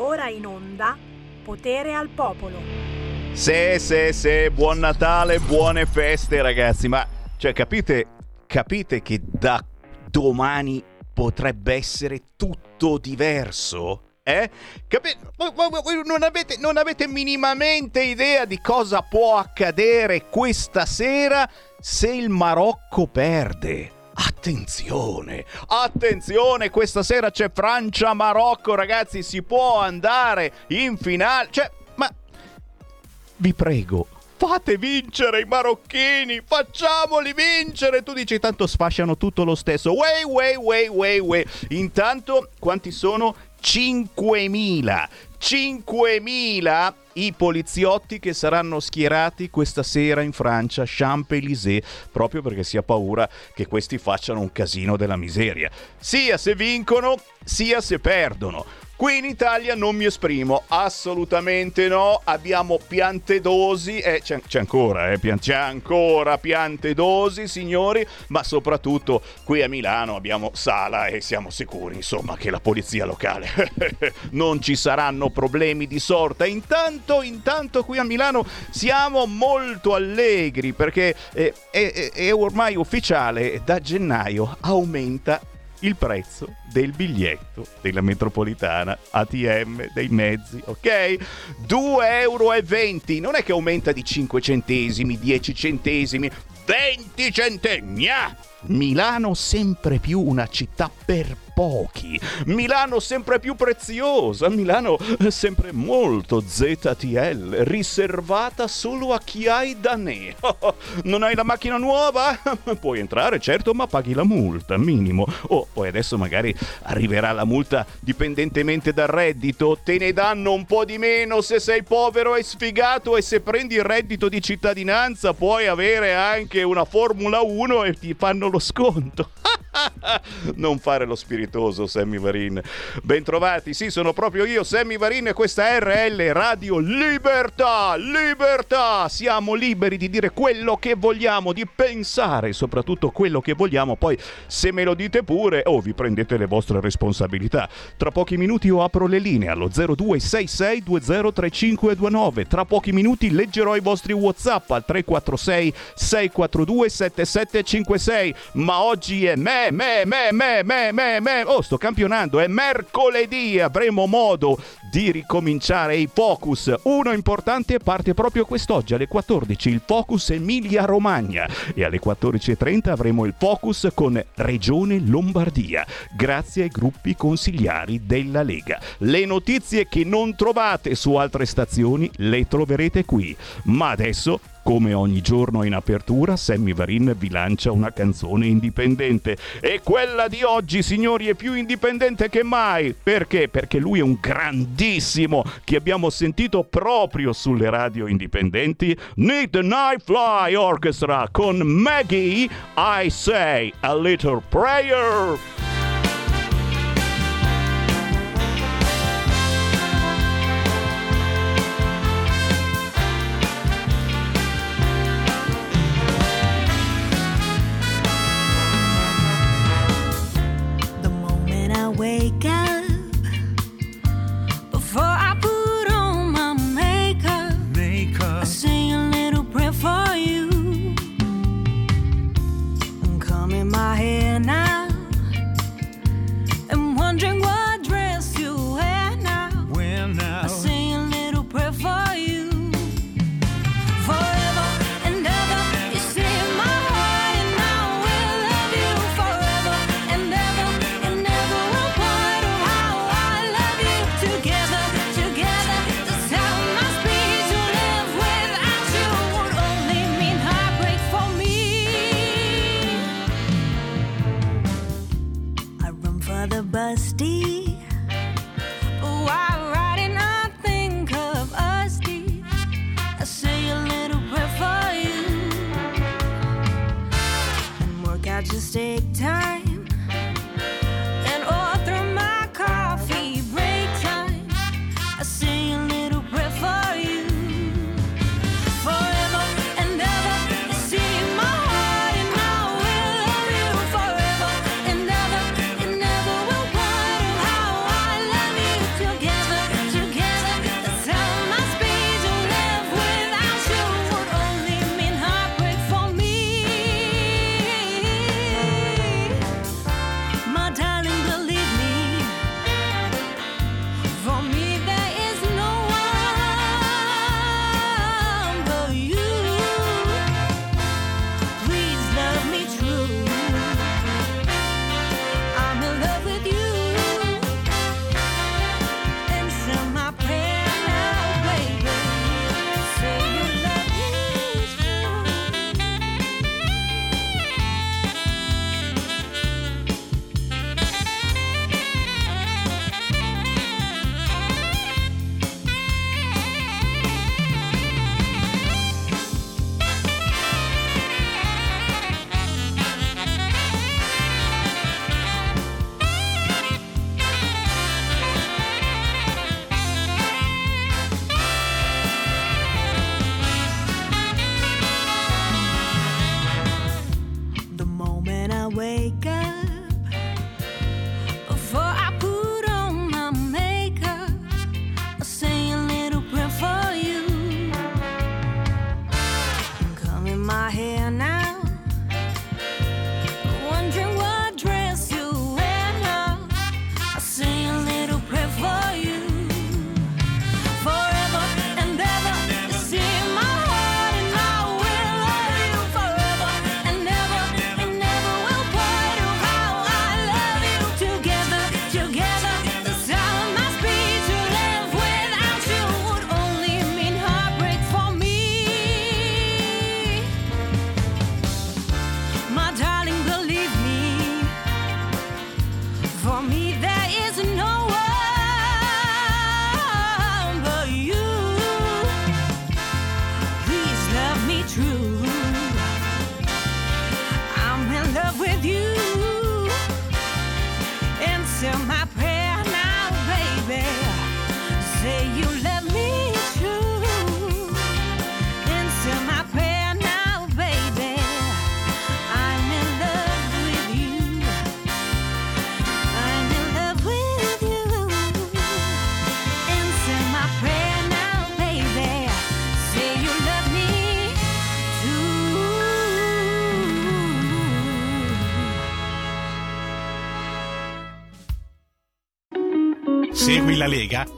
Ora in onda Potere al Popolo. Sì, sì, sì, buon Natale, buone feste ragazzi, ma cioè capite, capite che da domani potrebbe essere tutto diverso? Eh? Capi- non, avete, non avete minimamente idea di cosa può accadere questa sera se il Marocco perde. Attenzione, attenzione, questa sera c'è Francia-Marocco, ragazzi, si può andare in finale. Cioè, ma vi prego, fate vincere i marocchini, facciamoli vincere. Tu dici tanto sfasciano tutto lo stesso. Way, way, way, way, way. Intanto quanti sono? 5.000. 5.000 i poliziotti che saranno schierati questa sera in Francia, Champs-Élysées, proprio perché si ha paura che questi facciano un casino della miseria, sia se vincono, sia se perdono. Qui in Italia non mi esprimo, assolutamente no. Abbiamo piante dosi, eh, c'è, c'è, ancora, eh, c'è ancora piante dosi, signori, ma soprattutto qui a Milano abbiamo Sala e siamo sicuri, insomma, che la polizia locale non ci saranno problemi di sorta. Intanto, intanto qui a Milano siamo molto allegri perché eh, è, è ormai ufficiale, da gennaio aumenta il prezzo del biglietto della metropolitana ATM dei mezzi, ok? 2,20 euro. Non è che aumenta di 5 centesimi, 10 centesimi, 20 centesimi. Milano sempre più una città per pochi. Milano sempre più preziosa. Milano sempre molto ZTL, riservata solo a chi hai da ne. non hai la macchina nuova? Puoi entrare, certo, ma paghi la multa, minimo. Oh, poi adesso magari arriverà la multa dipendentemente dal reddito. Te ne danno un po' di meno se sei povero e sfigato e se prendi il reddito di cittadinanza puoi avere anche una Formula 1 e ti fanno lo sconto. non fare lo spiritoso, Sammy Varin. Bentrovati, sì, sono proprio io, Sammy Varin, e questa RL Radio Libertà. Libertà! Siamo liberi di dire quello che vogliamo, di pensare soprattutto quello che vogliamo. Poi, se me lo dite pure, oh, vi prendete le vostre responsabilità. Tra pochi minuti io apro le linee allo 0266203529. Tra pochi minuti leggerò i vostri WhatsApp al 346 642 7756. Ma oggi è me me, me, me, me, me, me, Oh, sto campionando, è mercoledì, avremo modo di ricominciare i focus. Uno importante parte proprio quest'oggi alle 14, il focus Emilia Romagna e alle 14.30 avremo il focus con Regione Lombardia, grazie ai gruppi consigliari della Lega. Le notizie che non trovate su altre stazioni le troverete qui. Ma adesso come ogni giorno in apertura, Sammy Varin vi lancia una canzone indipendente. E quella di oggi, signori, è più indipendente che mai. Perché? Perché lui è un grandissimo che abbiamo sentito proprio sulle radio indipendenti. Need the Night Fly Orchestra con Maggie, I Say a Little Prayer.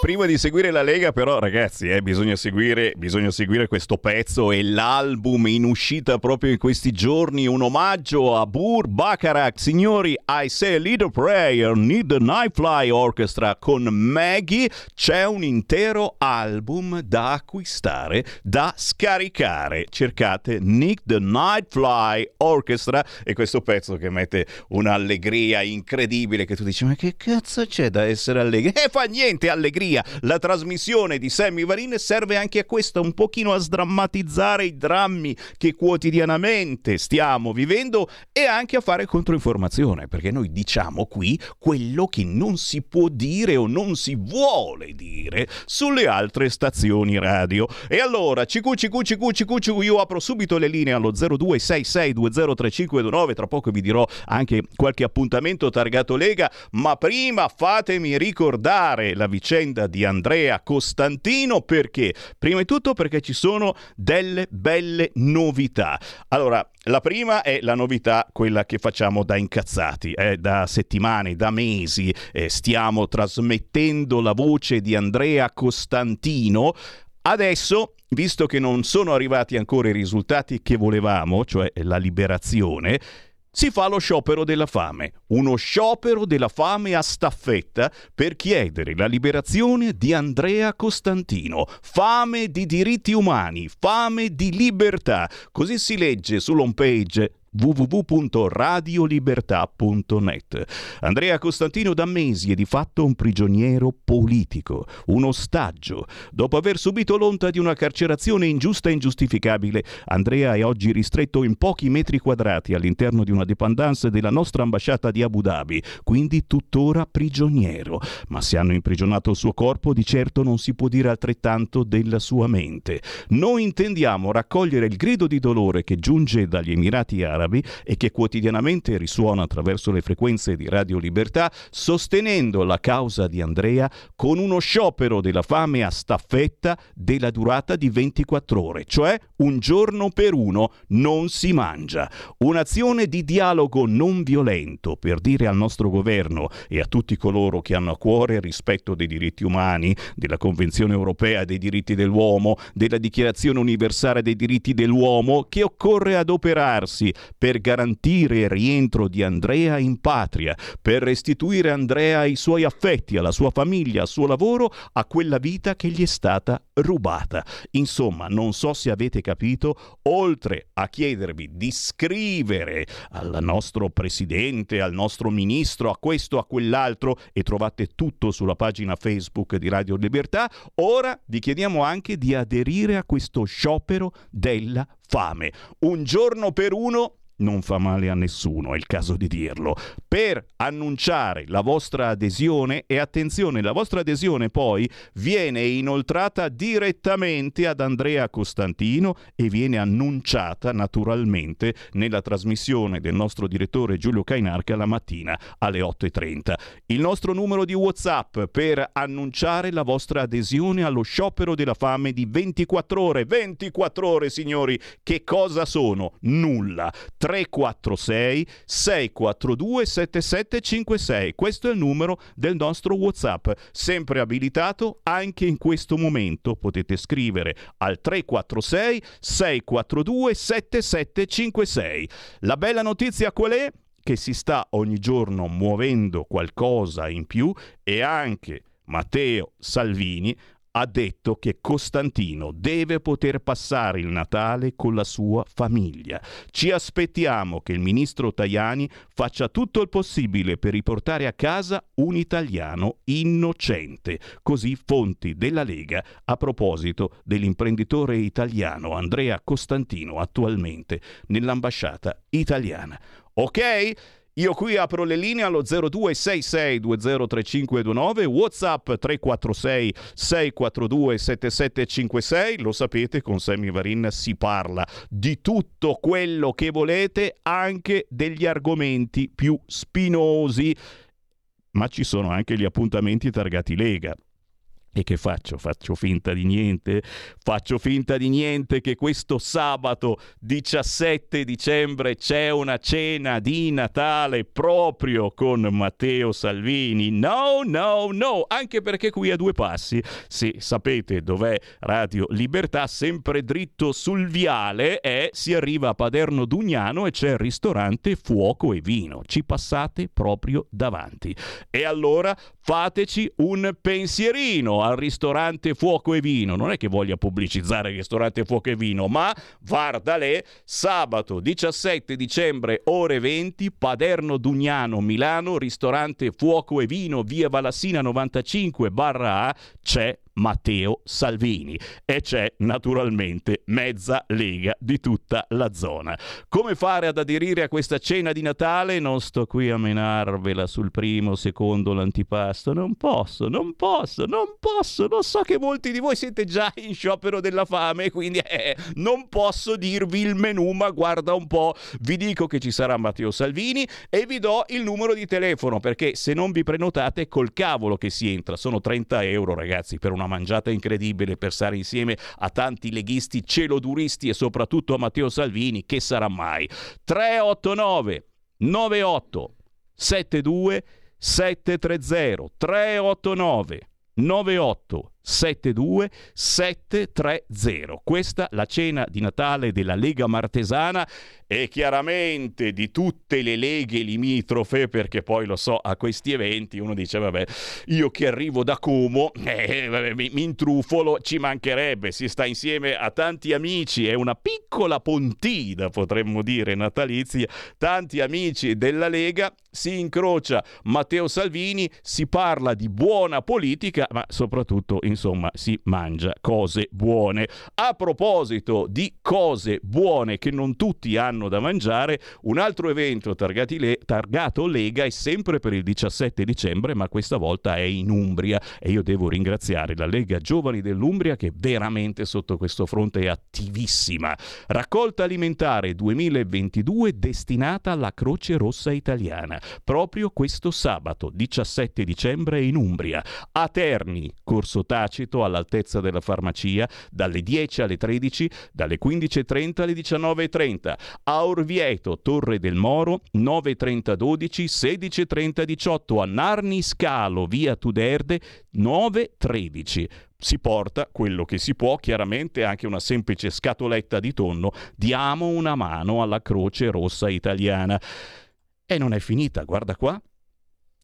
Prima di seguire la Lega, però, ragazzi, eh, bisogna, seguire, bisogna seguire questo pezzo e l'album in uscita proprio in questi giorni. Un omaggio a Bur Bacharach. Signori, I Say a Little Prayer, Need the Nightfly Orchestra con Maggie. C'è un intero album da acquistare, da scaricare. Cercate Nick the Nightfly Orchestra e questo pezzo che mette un'allegria incredibile che tu dici ma che cazzo c'è da essere allegri? E fa niente, allegria. La trasmissione di Sammy Varin serve anche a questo, un pochino a sdrammatizzare i drammi che quotidianamente stiamo vivendo e anche a fare controinformazione, perché noi diciamo qui quello che non si può dire o non si vuole dire sulle altre stazioni radio. E allora, CQ, CQ, CQ, CQ, CQ, io apro subito le linee allo 0266203529, tra poco vi dirò anche qualche appuntamento targato Lega, ma prima fatemi ricordare la vicenda di Andrea Costantino perché? Prima di tutto perché ci sono delle belle novità. Allora, la prima è la novità, quella che facciamo da incazzati, eh, da settimane, da mesi, eh, stiamo trasmettendo la voce di Andrea Costantino. Adesso, visto che non sono arrivati ancora i risultati che volevamo, cioè la liberazione, si fa lo sciopero della fame, uno sciopero della fame a staffetta per chiedere la liberazione di Andrea Costantino. Fame di diritti umani, fame di libertà. Così si legge sull'home page www.radiolibertà.net. Andrea Costantino da mesi è di fatto un prigioniero politico, un ostaggio. Dopo aver subito l'onta di una carcerazione ingiusta e ingiustificabile, Andrea è oggi ristretto in pochi metri quadrati all'interno di una dependance della nostra ambasciata di Abu Dhabi, quindi tuttora prigioniero. Ma se hanno imprigionato il suo corpo, di certo non si può dire altrettanto della sua mente. Noi intendiamo raccogliere il grido di dolore che giunge dagli Emirati Arabi e che quotidianamente risuona attraverso le frequenze di Radio Libertà, sostenendo la causa di Andrea con uno sciopero della fame a staffetta della durata di 24 ore, cioè un giorno per uno non si mangia. Un'azione di dialogo non violento per dire al nostro governo e a tutti coloro che hanno a cuore il rispetto dei diritti umani, della Convenzione europea dei diritti dell'uomo, della Dichiarazione universale dei diritti dell'uomo, che occorre adoperarsi per garantire il rientro di Andrea in patria, per restituire Andrea ai suoi affetti, alla sua famiglia, al suo lavoro, a quella vita che gli è stata rubata. Insomma, non so se avete capito, oltre a chiedervi di scrivere al nostro presidente, al nostro ministro, a questo, a quell'altro, e trovate tutto sulla pagina Facebook di Radio Libertà, ora vi chiediamo anche di aderire a questo sciopero della fame. Un giorno per uno non fa male a nessuno, è il caso di dirlo, per annunciare la vostra adesione e attenzione, la vostra adesione poi viene inoltrata direttamente ad Andrea Costantino e viene annunciata naturalmente nella trasmissione del nostro direttore Giulio Cainarca la mattina alle 8.30. Il nostro numero di WhatsApp per annunciare la vostra adesione allo sciopero della fame di 24 ore. 24 ore, signori, che cosa sono? Nulla. 346 642 7756. Questo è il numero del nostro WhatsApp, sempre abilitato anche in questo momento. Potete scrivere al 346 642 7756. La bella notizia qual è? Che si sta ogni giorno muovendo qualcosa in più e anche Matteo Salvini ha detto che Costantino deve poter passare il Natale con la sua famiglia. Ci aspettiamo che il ministro Tajani faccia tutto il possibile per riportare a casa un italiano innocente. Così fonti della Lega a proposito dell'imprenditore italiano Andrea Costantino attualmente nell'ambasciata italiana. Ok? Io qui apro le linee allo 0266203529, WhatsApp 346 642 7756. Lo sapete, con Sammy Varin si parla di tutto quello che volete, anche degli argomenti più spinosi. Ma ci sono anche gli appuntamenti targati Lega. E che faccio? Faccio finta di niente? Faccio finta di niente che questo sabato 17 dicembre c'è una cena di Natale proprio con Matteo Salvini. No, no, no, anche perché qui a due passi, se sapete dov'è Radio Libertà, sempre dritto sul viale è, si arriva a Paderno Dugnano e c'è il ristorante Fuoco e Vino. Ci passate proprio davanti. E allora fateci un pensierino al ristorante Fuoco e Vino. Non è che voglia pubblicizzare il ristorante Fuoco e Vino, ma Vardale, sabato 17 dicembre, ore 20, Paderno Dugnano, Milano, ristorante Fuoco e Vino, via Valassina 95 barra A, c'è Matteo Salvini e c'è naturalmente mezza lega di tutta la zona. Come fare ad aderire a questa cena di Natale? Non sto qui a menarvela sul primo, secondo l'antipasto. Non posso, non posso, non posso. Lo so che molti di voi siete già in sciopero della fame, quindi eh, non posso dirvi il menù, ma guarda un po'. Vi dico che ci sarà Matteo Salvini e vi do il numero di telefono perché se non vi prenotate col cavolo che si entra. Sono 30 euro ragazzi per una una mangiata incredibile per stare insieme a tanti leghisti celoduristi e soprattutto a Matteo Salvini, che sarà mai? 389 98 72 730 389 98 72 730. Questa la cena di Natale della Lega Martesana e chiaramente di tutte le leghe limitrofe, perché poi lo so, a questi eventi uno dice, vabbè, io che arrivo da Como, eh, vabbè, mi, mi intrufolo, ci mancherebbe, si sta insieme a tanti amici, è una piccola pontida, potremmo dire, natalizia, tanti amici della Lega, si incrocia Matteo Salvini, si parla di buona politica, ma soprattutto, insomma, si mangia cose buone. A proposito di cose buone che non tutti hanno da mangiare. Un altro evento le- targato Lega è sempre per il 17 dicembre, ma questa volta è in Umbria e io devo ringraziare la Lega Giovani dell'Umbria che veramente sotto questo fronte è attivissima. Raccolta alimentare 2022 destinata alla Croce Rossa Italiana, proprio questo sabato 17 dicembre in Umbria. A Terni, corso tacito all'altezza della farmacia, dalle 10 alle 13, dalle 15.30 alle 19.30 a Orvieto, Torre del Moro, 93012 163018, a Narni Scalo, via Tuderde, 913 si porta quello che si può, chiaramente anche una semplice scatoletta di tonno, diamo una mano alla Croce Rossa Italiana. E non è finita, guarda qua.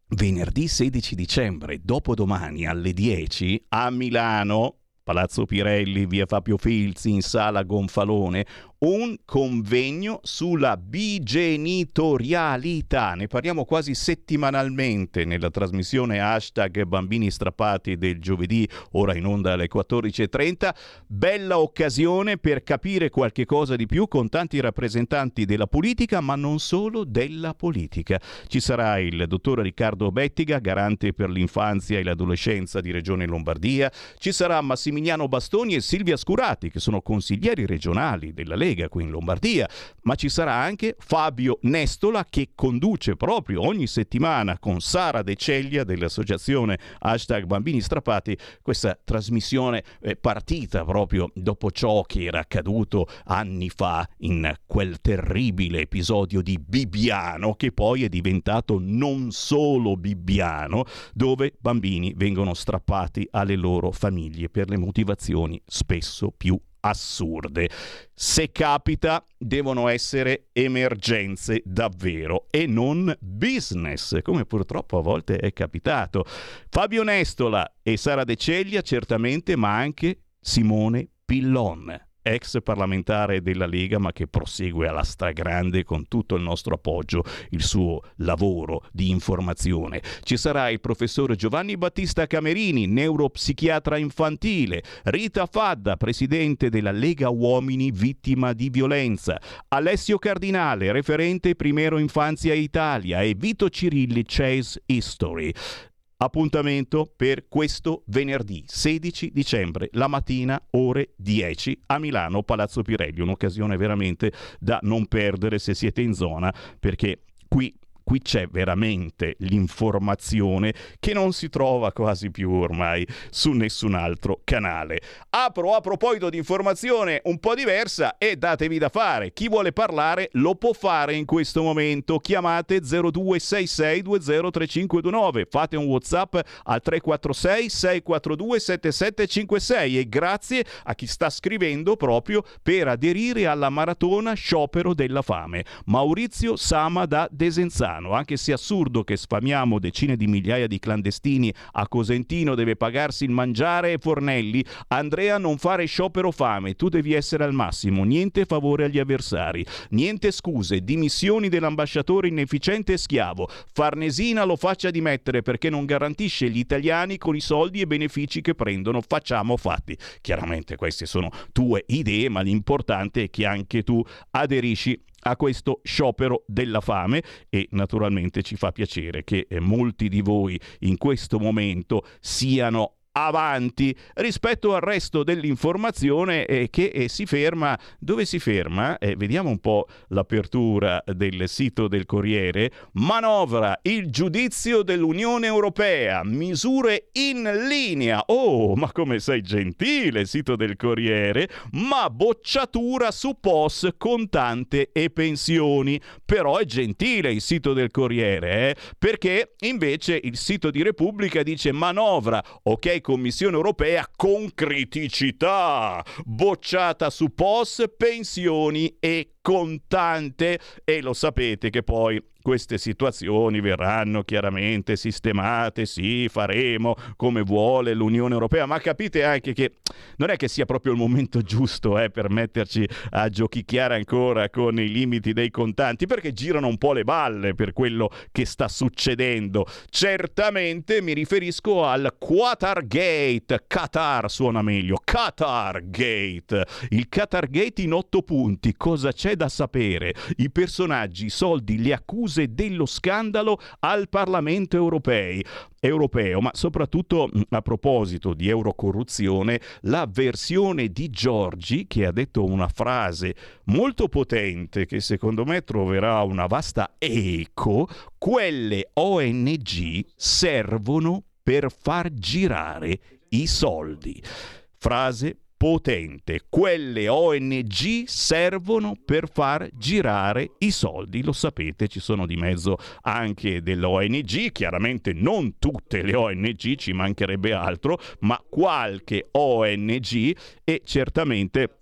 Venerdì 16 dicembre, dopodomani alle 10, a Milano, Palazzo Pirelli, via Fabio Filzi, in sala Gonfalone, un convegno sulla bigenitorialità. Ne parliamo quasi settimanalmente nella trasmissione hashtag Bambini Strappati del giovedì, ora in onda alle 14.30. Bella occasione per capire qualche cosa di più con tanti rappresentanti della politica, ma non solo della politica. Ci sarà il dottor Riccardo Bettiga, garante per l'infanzia e l'adolescenza di Regione Lombardia. Ci sarà Massimiliano Bastoni e Silvia Scurati, che sono consiglieri regionali della Lega Lega qui in Lombardia, ma ci sarà anche Fabio Nestola che conduce proprio ogni settimana con Sara De Ceglia dell'associazione hashtag Bambini Strappati questa trasmissione eh, partita proprio dopo ciò che era accaduto anni fa in quel terribile episodio di Bibbiano che poi è diventato non solo Bibbiano dove bambini vengono strappati alle loro famiglie per le motivazioni spesso più assurde. Se capita, devono essere emergenze davvero e non business, come purtroppo a volte è capitato. Fabio Nestola e Sara De Ceglia certamente, ma anche Simone Pillon ex parlamentare della Lega ma che prosegue alla stragrande con tutto il nostro appoggio il suo lavoro di informazione. Ci sarà il professor Giovanni Battista Camerini, neuropsichiatra infantile, Rita Fadda, presidente della Lega Uomini vittima di violenza, Alessio Cardinale, referente Primero Infanzia Italia e Vito Cirilli Chase History. Appuntamento per questo venerdì 16 dicembre, la mattina, ore 10 a Milano, Palazzo Pirelli. Un'occasione veramente da non perdere se siete in zona, perché qui qui c'è veramente l'informazione che non si trova quasi più ormai su nessun altro canale. Apro a proposito di informazione un po' diversa e datevi da fare. Chi vuole parlare lo può fare in questo momento. Chiamate 0266203529, fate un WhatsApp al 346 642 7756 e grazie a chi sta scrivendo proprio per aderire alla maratona sciopero della fame. Maurizio Sama da Desenzano italiano, anche se assurdo che sfamiamo decine di migliaia di clandestini a Cosentino deve pagarsi il mangiare e fornelli, Andrea non fare sciopero fame, tu devi essere al massimo, niente favore agli avversari, niente scuse, dimissioni dell'ambasciatore inefficiente e schiavo, Farnesina lo faccia dimettere perché non garantisce gli italiani con i soldi e benefici che prendono, facciamo fatti. Chiaramente queste sono tue idee, ma l'importante è che anche tu aderisci a questo sciopero della fame e naturalmente ci fa piacere che eh, molti di voi in questo momento siano avanti rispetto al resto dell'informazione eh, che eh, si ferma dove si ferma? Eh, vediamo un po' l'apertura del sito del Corriere. Manovra il giudizio dell'Unione Europea misure in linea. Oh ma come sei gentile sito del Corriere. Ma bocciatura su POS contante e pensioni. Però è gentile il sito del Corriere eh, perché invece il sito di Repubblica dice manovra ok Commissione europea con criticità, bocciata su POS, pensioni e contante e lo sapete che poi queste situazioni verranno chiaramente sistemate, sì, faremo come vuole l'Unione Europea, ma capite anche che non è che sia proprio il momento giusto eh, per metterci a giochicchiare ancora con i limiti dei contanti, perché girano un po' le balle per quello che sta succedendo. Certamente mi riferisco al Qatar Gate, Qatar suona meglio, Qatar Gate, il Qatar Gate in otto punti, cosa c'è da sapere? I personaggi, i soldi, le accuse dello scandalo al Parlamento europei europeo, ma soprattutto a proposito di eurocorruzione, la versione di Giorgi che ha detto una frase molto potente che secondo me troverà una vasta eco, quelle ONG servono per far girare i soldi. Frase potente. Quelle ONG servono per far girare i soldi, lo sapete, ci sono di mezzo anche delle ONG, chiaramente non tutte le ONG, ci mancherebbe altro, ma qualche ONG e certamente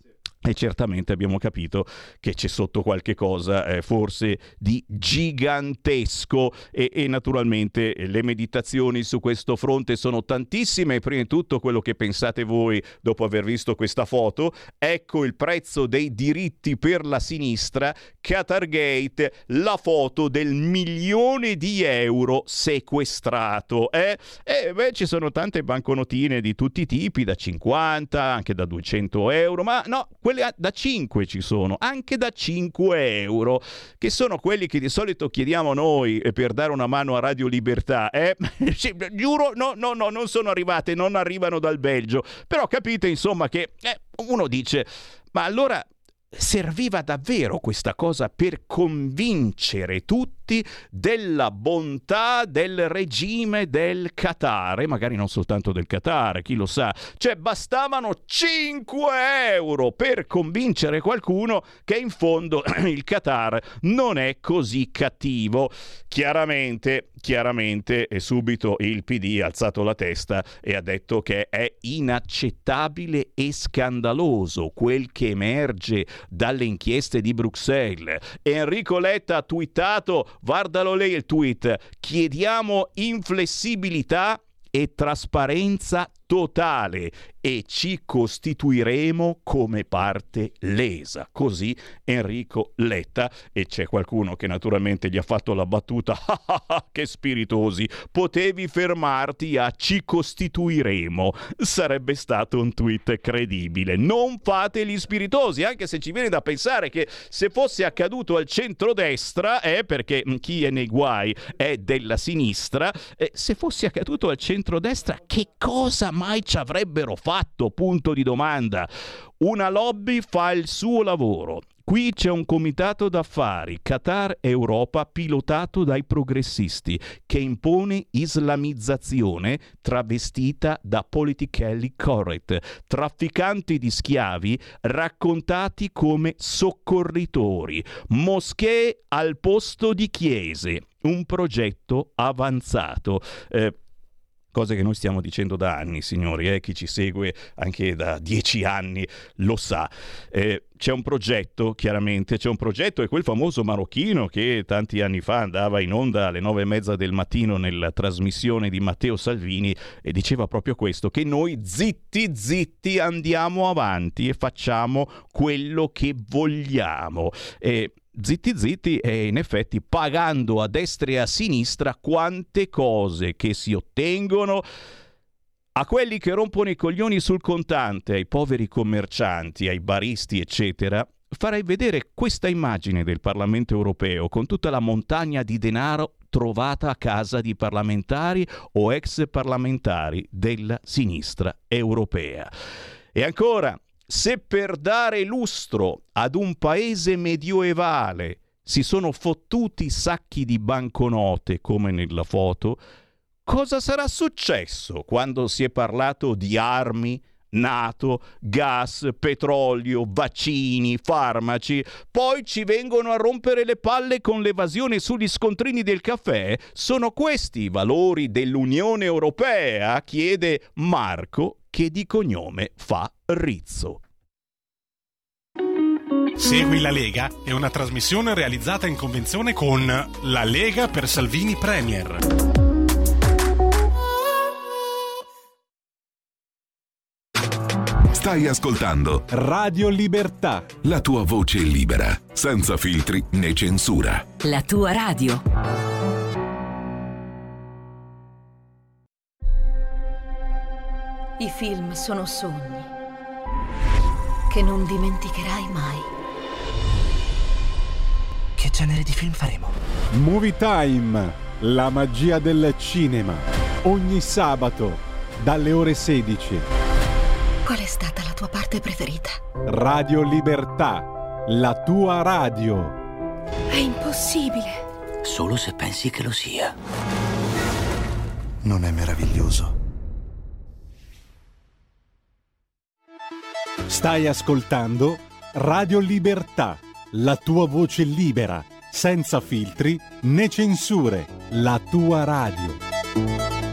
e certamente abbiamo capito che c'è sotto qualche cosa eh, forse di gigantesco e, e, naturalmente le meditazioni su questo fronte sono tantissime. Prima di tutto quello che pensate voi dopo aver visto questa foto, ecco il prezzo dei diritti per la sinistra, Qatargate, la foto del milione di euro sequestrato. Eh? E beh, ci sono tante banconotine di tutti i tipi, da 50, anche da 200 euro, ma no, quelle da 5 ci sono, anche da 5 euro, che sono quelli che di solito chiediamo noi eh, per dare una mano a Radio Libertà. Eh? Giuro, no, no, no, non sono arrivate, non arrivano dal Belgio. Però capite insomma che eh, uno dice, ma allora serviva davvero questa cosa per convincere tutti? Frutti della bontà del regime del Qatar, e magari non soltanto del Qatar, chi lo sa. Cioè bastavano 5 euro per convincere qualcuno che in fondo il Qatar non è così cattivo. Chiaramente chiaramente e subito il PD ha alzato la testa e ha detto che è inaccettabile e scandaloso quel che emerge dalle inchieste di Bruxelles. Enrico Letta ha twittato, guardalo lei il tweet, chiediamo inflessibilità e trasparenza totale e ci costituiremo come parte lesa. Così Enrico Letta e c'è qualcuno che naturalmente gli ha fatto la battuta che spiritosi, potevi fermarti a ci costituiremo. Sarebbe stato un tweet credibile. Non fate gli spiritosi, anche se ci viene da pensare che se fosse accaduto al centrodestra, eh, perché chi è nei guai è della sinistra, eh, se fosse accaduto al centrodestra che cosa mai ci avrebbero fatto? Punto di domanda. Una lobby fa il suo lavoro. Qui c'è un comitato d'affari, Qatar Europa, pilotato dai progressisti, che impone islamizzazione travestita da politically correct, trafficanti di schiavi raccontati come soccorritori, moschee al posto di chiese, un progetto avanzato. Eh, cose che noi stiamo dicendo da anni, signori, eh? chi ci segue anche da dieci anni lo sa. Eh, c'è un progetto, chiaramente, c'è un progetto, è quel famoso marocchino che tanti anni fa andava in onda alle nove e mezza del mattino nella trasmissione di Matteo Salvini e diceva proprio questo, che noi zitti zitti andiamo avanti e facciamo quello che vogliamo. E zitti zitti e in effetti pagando a destra e a sinistra quante cose che si ottengono a quelli che rompono i coglioni sul contante, ai poveri commercianti, ai baristi, eccetera, farei vedere questa immagine del Parlamento europeo con tutta la montagna di denaro trovata a casa di parlamentari o ex parlamentari della sinistra europea. E ancora, se per dare lustro ad un paese medioevale si sono fottuti sacchi di banconote come nella foto, cosa sarà successo quando si è parlato di armi, NATO, gas, petrolio, vaccini, farmaci, poi ci vengono a rompere le palle con l'evasione sugli scontrini del caffè? Sono questi i valori dell'Unione Europea? chiede Marco che di cognome fa Rizzo. Segui la Lega è una trasmissione realizzata in convenzione con La Lega per Salvini Premier. Stai ascoltando Radio Libertà. la tua voce libera, senza filtri né censura. La tua radio. I film sono sogni che non dimenticherai mai. Che genere di film faremo? Movie Time, la magia del cinema. Ogni sabato, dalle ore 16. Qual è stata la tua parte preferita? Radio Libertà, la tua radio. È impossibile. Solo se pensi che lo sia. Non è meraviglioso? Stai ascoltando Radio Libertà, la tua voce libera, senza filtri né censure. La tua radio.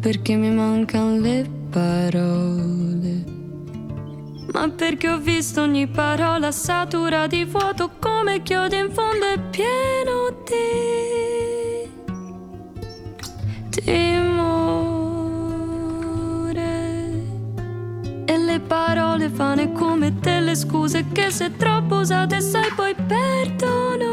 Perché mi mancano le parole. Ma perché ho visto ogni parola satura di vuoto come chiodi in fondo è pieno di timore. E le parole vane come delle scuse che se troppo usate sai poi perdono.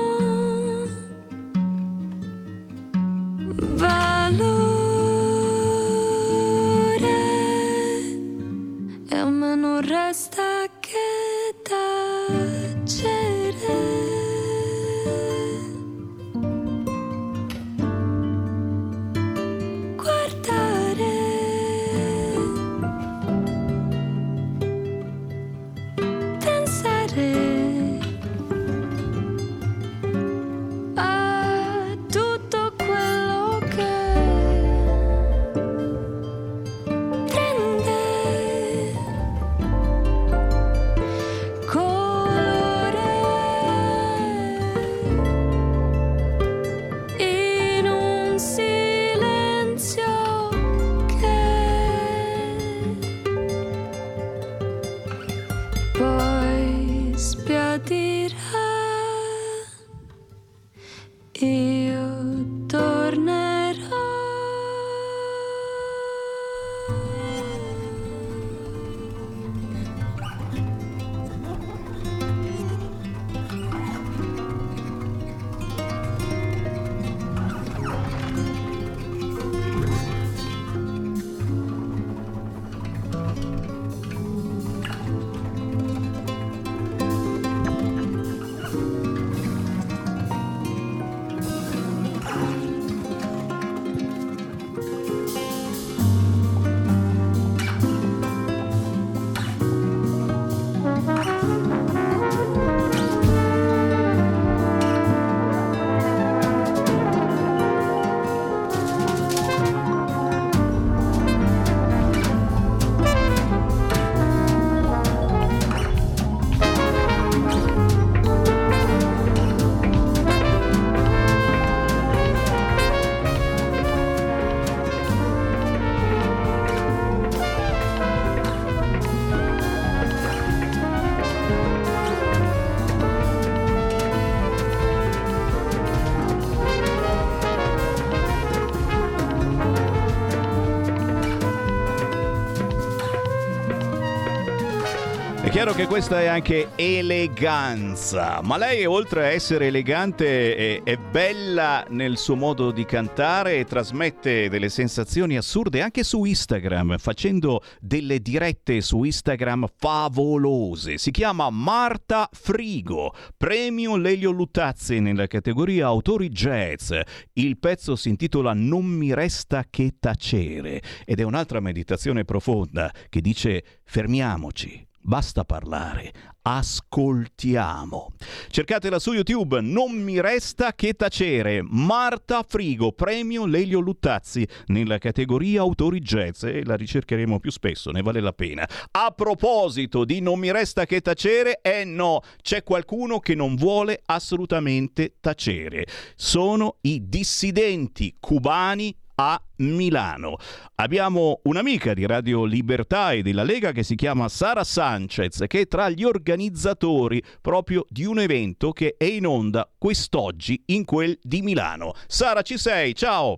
Chiaro che questa è anche eleganza, ma lei oltre a essere elegante è, è bella nel suo modo di cantare e trasmette delle sensazioni assurde anche su Instagram, facendo delle dirette su Instagram favolose. Si chiama Marta Frigo, premio Lelio Luttazzi nella categoria autori jazz. Il pezzo si intitola Non mi resta che tacere ed è un'altra meditazione profonda che dice fermiamoci. Basta parlare, ascoltiamo. Cercatela su YouTube, non mi resta che tacere. Marta Frigo, premio Lelio Luttazzi nella categoria autori jazz e la ricercheremo più spesso, ne vale la pena. A proposito di non mi resta che tacere, eh no, c'è qualcuno che non vuole assolutamente tacere. Sono i dissidenti cubani a Milano. Abbiamo un'amica di Radio Libertà e della Lega che si chiama Sara Sanchez, che è tra gli organizzatori proprio di un evento che è in onda quest'oggi in quel di Milano. Sara, ci sei? Ciao!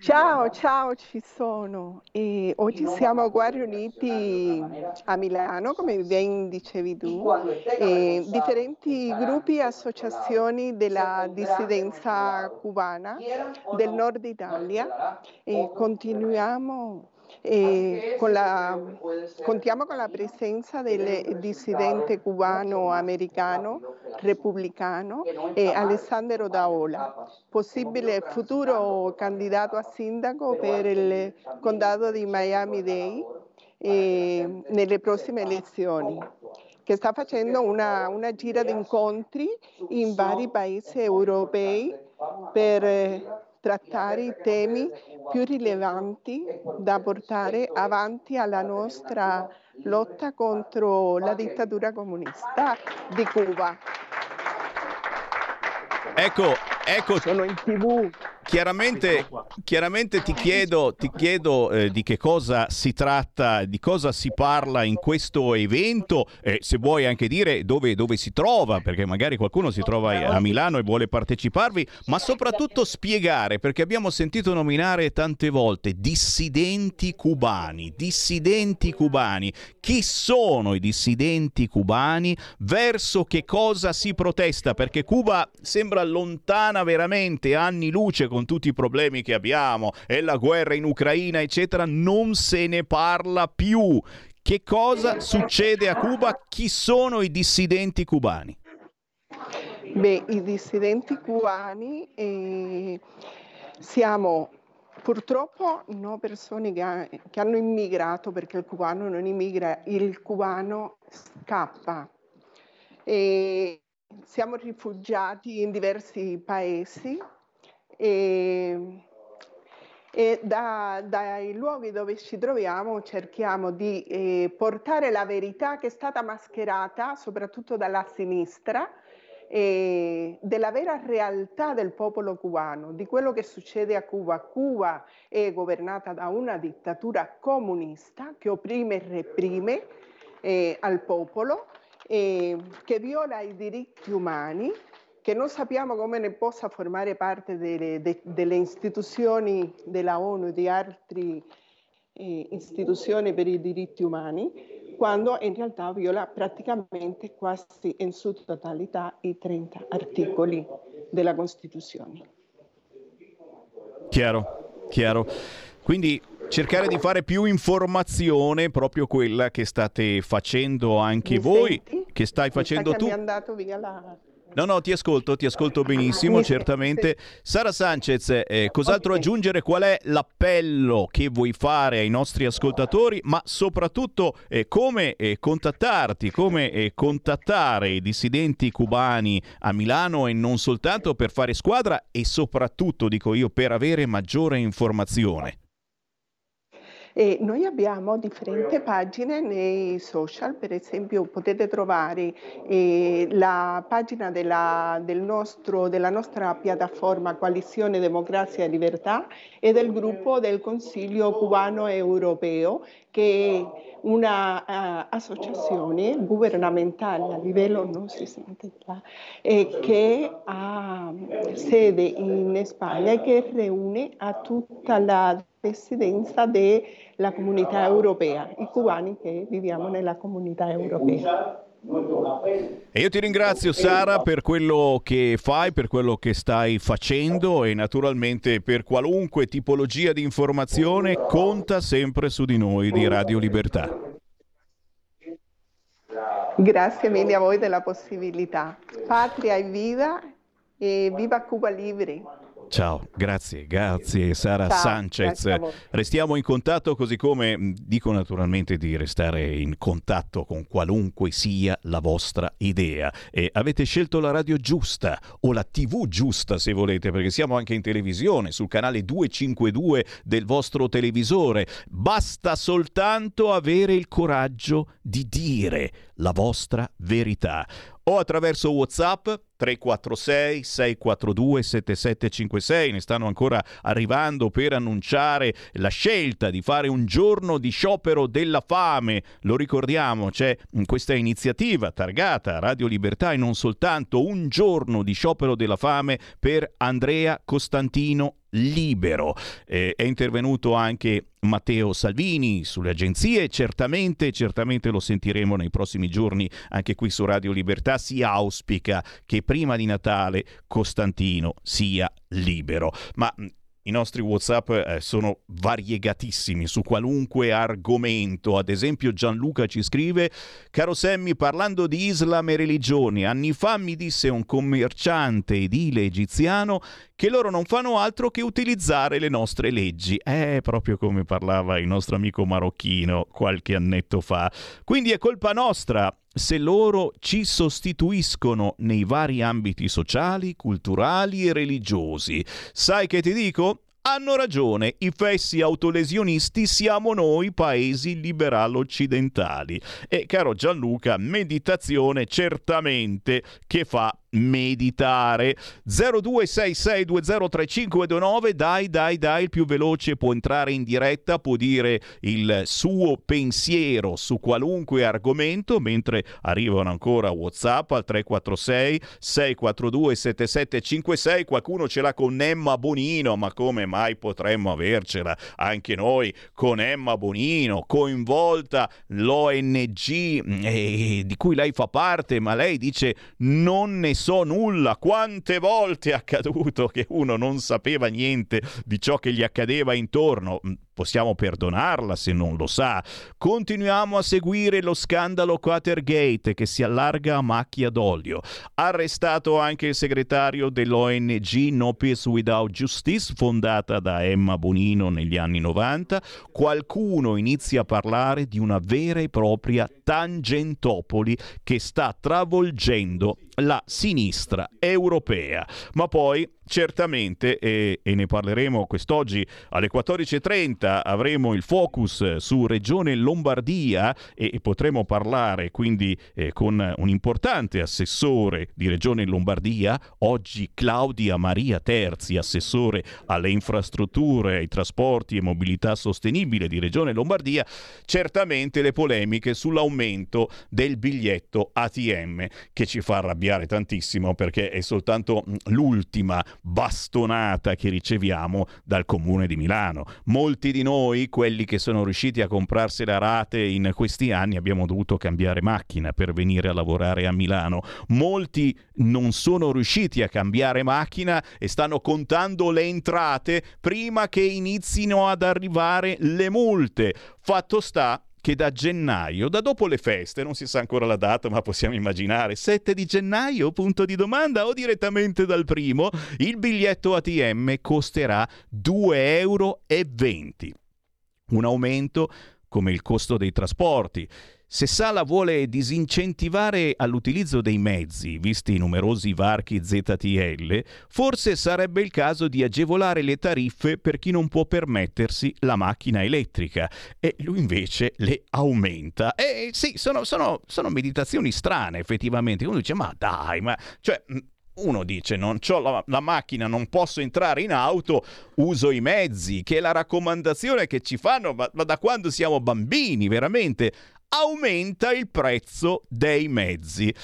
Ciao, ciao, ci sono. E oggi siamo qua riuniti a Milano, come ben dicevi tu, e differenti gruppi e associazioni della dissidenza cubana del nord Italia. e continuiamo E con la- contiamo con la presenza del dissidente cubano-americano repubblicano e Alessandro Daola, possibile futuro candidato a sindaco per il condato di Miami-Dade eh, nelle prossime elezioni che sta facendo una, una gira di incontri in vari paesi europei per eh, trattare i temi più rilevanti da portare avanti alla nostra lotta contro la dittatura comunista di Cuba. Ecco, ecco. Sono in tv. Chiaramente, chiaramente ti chiedo, ti chiedo eh, di che cosa si tratta, di cosa si parla in questo evento, e se vuoi anche dire dove, dove si trova, perché magari qualcuno si trova a Milano e vuole parteciparvi, ma soprattutto spiegare, perché abbiamo sentito nominare tante volte dissidenti cubani, dissidenti cubani. Chi sono i dissidenti cubani? Verso che cosa si protesta? Perché Cuba sembra lontana veramente, anni luce con tutti i problemi che abbiamo e la guerra in Ucraina, eccetera, non se ne parla più. Che cosa succede a Cuba? Chi sono i dissidenti cubani? Beh, i dissidenti cubani eh, siamo purtroppo no persone che, ha- che hanno immigrato perché il cubano non immigra, il cubano scappa. E siamo rifugiati in diversi paesi e, e da- dai luoghi dove ci troviamo cerchiamo di eh, portare la verità che è stata mascherata soprattutto dalla sinistra eh, della vera realtà del popolo cubano, di quello che succede a Cuba. Cuba è governata da una dittatura comunista che opprime e reprime eh, al popolo, eh, che viola i diritti umani, che non sappiamo come ne possa formare parte delle, de- delle istituzioni della ONU e di altre eh, istituzioni per i diritti umani, quando in realtà viola praticamente quasi in sua totalità i 30 articoli della Costituzione. Chiaro, chiaro. Quindi cercare di fare più informazione, proprio quella che state facendo anche Mi voi, senti? che stai Mi facendo che tu. Mi è andato via la... No, no, ti ascolto, ti ascolto benissimo, certamente. Sara Sanchez, eh, cos'altro aggiungere? Qual è l'appello che vuoi fare ai nostri ascoltatori, ma soprattutto eh, come eh, contattarti, come eh, contattare i dissidenti cubani a Milano e non soltanto per fare squadra e soprattutto, dico io, per avere maggiore informazione? E noi abbiamo differenti pagine nei social, per esempio potete trovare eh, la pagina della, del nostro- della nostra piattaforma Coalizione Democrazia e Libertà e del gruppo del Consiglio cubano europeo che è un'associazione governamentale a livello, non si sente qua, eh, che ha sede in Spagna e che riúne a tutta la presidenza della comunità europea, i cubani che viviamo nella comunità europea. E io ti ringrazio Sara per quello che fai, per quello che stai facendo e naturalmente per qualunque tipologia di informazione conta sempre su di noi di Radio Libertà. Grazie mille a voi della possibilità. Patria e vida e viva Cuba Libre. Ciao, grazie, grazie Sara Ciao, Sanchez. grazie. Restiamo in contatto così come mh, dico naturalmente di restare in contatto con qualunque sia la vostra idea. E avete scelto la radio giusta o la TV giusta se volete, perché siamo anche in televisione sul canale 252 del vostro televisore. Basta soltanto avere il coraggio di dire la vostra verità o attraverso WhatsApp 346 642 7756 ne stanno ancora arrivando per annunciare la scelta di fare un giorno di sciopero della fame lo ricordiamo c'è questa iniziativa targata Radio Libertà e non soltanto un giorno di sciopero della fame per Andrea Costantino libero. Eh, è intervenuto anche Matteo Salvini sulle agenzie, certamente, certamente lo sentiremo nei prossimi giorni anche qui su Radio Libertà. Si auspica che prima di Natale Costantino sia libero. Ma i nostri WhatsApp eh, sono variegatissimi su qualunque argomento. Ad esempio, Gianluca ci scrive: Caro Sammy, parlando di Islam e religioni, anni fa mi disse un commerciante edile egiziano che loro non fanno altro che utilizzare le nostre leggi. È proprio come parlava il nostro amico marocchino qualche annetto fa. Quindi è colpa nostra se loro ci sostituiscono nei vari ambiti sociali, culturali e religiosi. Sai che ti dico? Hanno ragione, i fessi autolesionisti siamo noi paesi liberal occidentali. E caro Gianluca, meditazione certamente che fa meditare. 0266203529 dai dai dai il più veloce può entrare in diretta può dire il suo pensiero su qualunque argomento mentre arrivano ancora whatsapp al 346 642 7756 qualcuno ce l'ha con Emma Bonino ma come mai potremmo avercela anche noi con Emma Bonino coinvolta l'ONG eh, di cui lei fa parte ma lei dice non ne so nulla. Quante volte è accaduto che uno non sapeva niente di ciò che gli accadeva intorno? Possiamo perdonarla se non lo sa. Continuiamo a seguire lo scandalo Quatergate che si allarga a macchia d'olio. Arrestato anche il segretario dell'ONG No Peace Without Justice, fondata da Emma Bonino negli anni 90. Qualcuno inizia a parlare di una vera e propria tangentopoli che sta travolgendo la sinistra europea. Ma poi certamente, e, e, ne parleremo quest'oggi alle 14.30, avremo il focus su Regione Lombardia e, e potremo parlare quindi eh, con un importante assessore di Regione Lombardia, oggi Claudia Maria Terzi, assessore alle infrastrutture, ai trasporti e mobilità sostenibile di Regione Lombardia, certamente le polemiche sull'aumento del biglietto ATM che ci fa arrabbiare tantissimo perché è soltanto l'ultima bastonata che riceviamo dal comune di Milano. Molti di noi, quelli che sono riusciti a comprarsi la rate in questi anni, abbiamo dovuto cambiare macchina per venire a lavorare a Milano. Molti non sono riusciti a cambiare macchina e stanno contando le entrate prima che inizino ad arrivare le multe. Fatto sta che da gennaio, da dopo le feste, non si sa ancora la data, ma possiamo immaginare, 7 di gennaio, punto di domanda, o direttamente dal primo, il biglietto ATM costerà 2,20 euro. Un aumento come il costo dei trasporti. Se Sala vuole disincentivare all'utilizzo dei mezzi, visti i numerosi varchi ZTL, forse sarebbe il caso di agevolare le tariffe per chi non può permettersi la macchina elettrica. E lui invece le aumenta. E sì, sono, sono, sono meditazioni strane effettivamente. Uno dice, ma dai, ma... Cioè, uno dice non ho la, la, macchina, non posso entrare in auto, uso i mezzi, che è la raccomandazione che ci fanno ma, ma da quando siamo bambini, veramente aumenta il prezzo dei mezzi.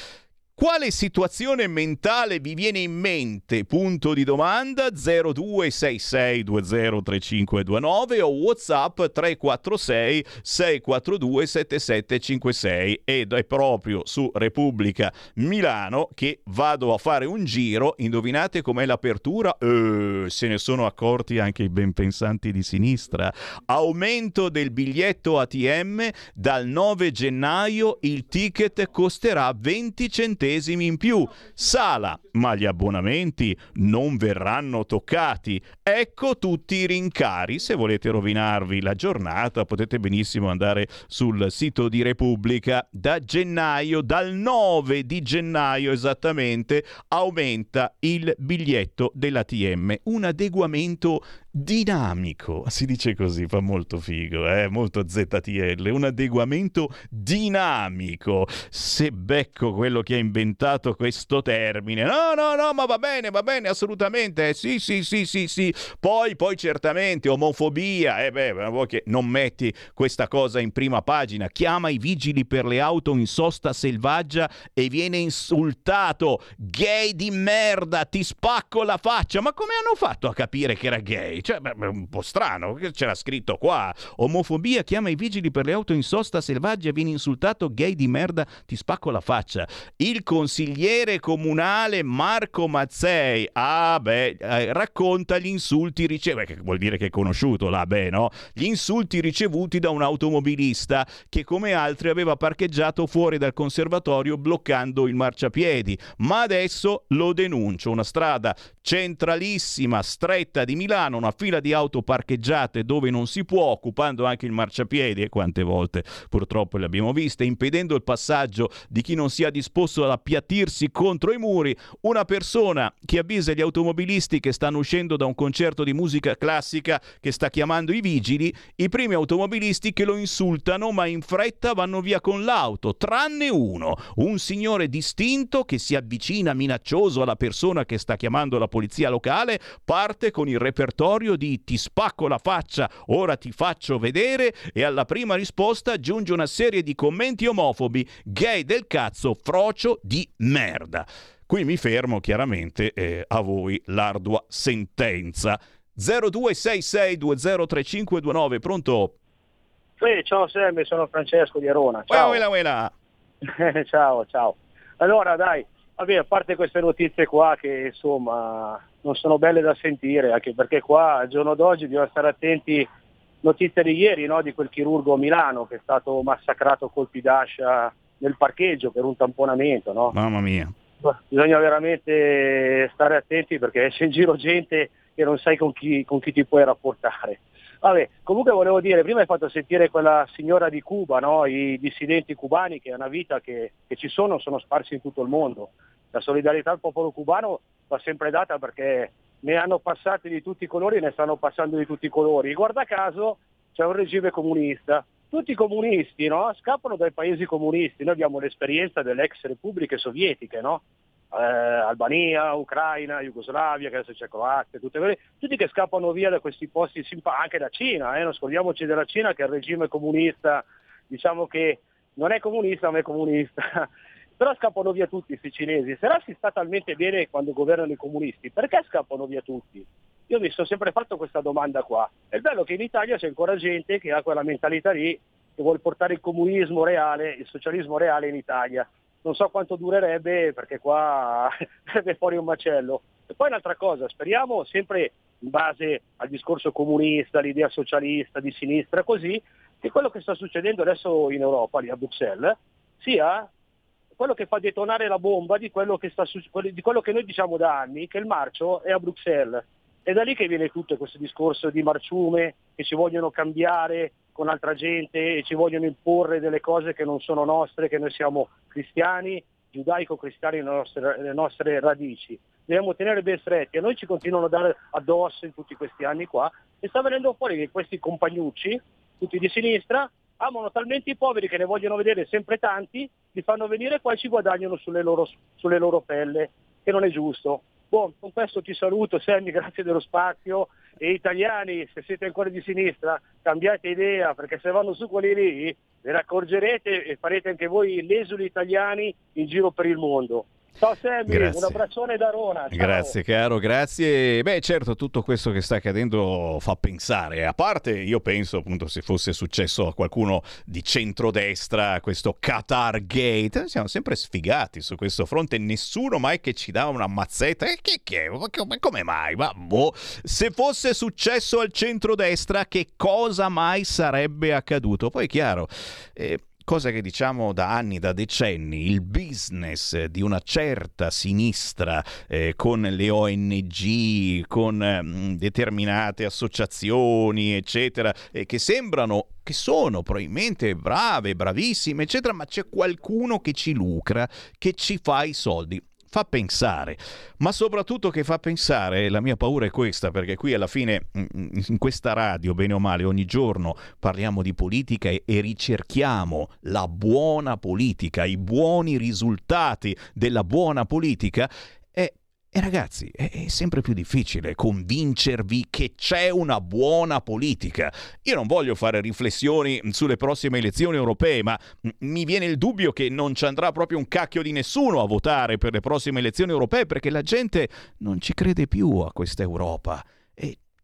Quale situazione mentale vi viene in mente? Punto di domanda 0266203529 o WhatsApp 346 642 7756 ed è proprio su Repubblica Milano che vado a fare un giro. Indovinate com'è l'apertura? Eh, se ne sono accorti anche i ben pensanti di sinistra. Aumento del biglietto ATM dal 9 gennaio il ticket costerà 20 centesimi centesimi in più. Sala, ma gli abbonamenti non verranno toccati. Ecco tutti i rincari. Se volete rovinarvi la giornata potete benissimo andare sul sito di Repubblica. Da gennaio, dal 9 di gennaio esattamente, aumenta il biglietto dell'ATM. Un adeguamento dinamico, si dice così, fa molto figo, eh? molto ZTL, un adeguamento dinamico. Se becco quello che ha inventato questo termine, no, no, no, ma va bene, va bene, assolutamente, eh, sì, sì, sì, sì, sì. Poi, poi certamente, omofobia, eh beh, vuoi che non metti questa cosa in prima pagina, chiama i vigili per le auto in sosta selvaggia e viene insultato, gay di merda, ti spacco la faccia, ma come hanno fatto a capire che era gay? Cioè, beh, un po' strano, che c'era scritto qua. Omofobia, chiama i vigili per le auto in sosta selvaggia, vieni insultato, gay di merda, ti spacco la faccia. Il consigliere comunale Marco Mazzei, ah beh, eh, racconta gli insulti ricevuti, vuol dire che è conosciuto là, beh, no? Gli insulti ricevuti da un automobilista che come altri aveva parcheggiato fuori dal conservatorio bloccando il marciapiedi, ma adesso lo denuncio, una strada centralissima, stretta di Milano, una fila di auto parcheggiate dove non si può, occupando anche il marciapiedi e quante volte purtroppo le abbiamo viste, impedendo il passaggio di chi non sia disposto ad appiattirsi contro i muri, una persona che avvisa gli automobilisti che stanno uscendo da un concerto di musica classica che sta chiamando i vigili, i primi automobilisti che lo insultano ma in fretta vanno via con l'auto, tranne uno, un signore distinto che si avvicina minaccioso alla persona che sta chiamando la polizia locale, parte con il repertorio di ti spacco la faccia, ora ti faccio vedere e alla prima risposta aggiunge una serie di commenti omofobi, gay del cazzo, frocio di merda. Qui mi fermo chiaramente eh, a voi l'ardua sentenza. 0266203529, pronto? Sì, ciao Sammy, sono Francesco di Arona. Ciao. Uela, uela. ciao, ciao. Allora dai, vabbè, a parte queste notizie qua che insomma non sono belle da sentire, anche perché qua al giorno d'oggi bisogna stare attenti, notizie di ieri, no, di quel chirurgo a Milano che è stato massacrato a colpi d'ascia nel parcheggio per un tamponamento, no? Mamma mia. Bisogna veramente stare attenti perché c'è in giro gente che non sai con chi, con chi ti puoi rapportare. Vabbè, comunque volevo dire, prima hai fatto sentire quella signora di Cuba, no? i dissidenti cubani che è una vita che, che ci sono, sono sparsi in tutto il mondo. La solidarietà al popolo cubano va sempre data perché ne hanno passati di tutti i colori e ne stanno passando di tutti i colori. Guarda caso c'è un regime comunista. Tutti i comunisti no? scappano dai paesi comunisti. Noi abbiamo l'esperienza delle ex repubbliche sovietiche, no? Eh, Albania, Ucraina, Jugoslavia, che adesso c'è Croazia, tutte quelle, tutti che scappano via da questi posti, anche da Cina, eh? non scordiamoci della Cina che è il regime comunista, diciamo che non è comunista ma è comunista, però scappano via tutti questi cinesi. Se là si sta talmente bene quando governano i comunisti, perché scappano via tutti? Io mi sono sempre fatto questa domanda qua. È bello che in Italia c'è ancora gente che ha quella mentalità lì, che vuole portare il comunismo reale, il socialismo reale in Italia. Non so quanto durerebbe perché qua sarebbe fuori un macello. E poi un'altra cosa, speriamo sempre in base al discorso comunista, all'idea socialista, di sinistra, così, che quello che sta succedendo adesso in Europa, lì a Bruxelles, sia quello che fa detonare la bomba di quello che, sta, di quello che noi diciamo da anni, che il marcio è a Bruxelles. È da lì che viene tutto questo discorso di marciume, che ci vogliono cambiare con altra gente e ci vogliono imporre delle cose che non sono nostre, che noi siamo cristiani, giudaico-cristiani le nostre, le nostre radici. Dobbiamo tenere ben stretti e noi ci continuano a dare addosso in tutti questi anni qua e sta venendo fuori che questi compagnucci, tutti di sinistra, amano talmente i poveri che ne vogliono vedere sempre tanti, li fanno venire qua e ci guadagnano sulle loro, sulle loro pelle, che non è giusto. Buon, con questo ti saluto Sammy, grazie dello spazio e italiani, se siete ancora di sinistra, cambiate idea perché se vanno su quelli lì ve ne accorgerete e farete anche voi l'esuli italiani in giro per il mondo. Ciao Sammy, Grazie. un abbraccione da Rona. Ciao. Grazie caro, grazie. Beh certo tutto questo che sta accadendo fa pensare, a parte io penso appunto se fosse successo a qualcuno di centrodestra questo Qatar Gate, siamo sempre sfigati su questo fronte, nessuno mai che ci dà una mazzetta, e che, che, ma come mai? Ma boh, se fosse successo al centrodestra che cosa mai sarebbe accaduto? Poi è chiaro... eh, cosa che diciamo da anni, da decenni, il business di una certa sinistra eh, con le ONG, con ehm, determinate associazioni, eccetera, eh, che sembrano che sono probabilmente brave, bravissime, eccetera, ma c'è qualcuno che ci lucra, che ci fa i soldi fa pensare, ma soprattutto che fa pensare, la mia paura è questa, perché qui alla fine mm, in questa radio, bene o male, ogni giorno parliamo di politica e, e ricerchiamo la buona politica, i buoni risultati della buona politica. E, ragazzi, è, sempre più difficile convincervi che c'è una buona politica. Io non voglio fare riflessioni sulle prossime elezioni europee, ma mi viene il dubbio che non ci andrà proprio un cacchio di nessuno a votare per le prossime elezioni europee perché la gente non ci crede più a questa Europa.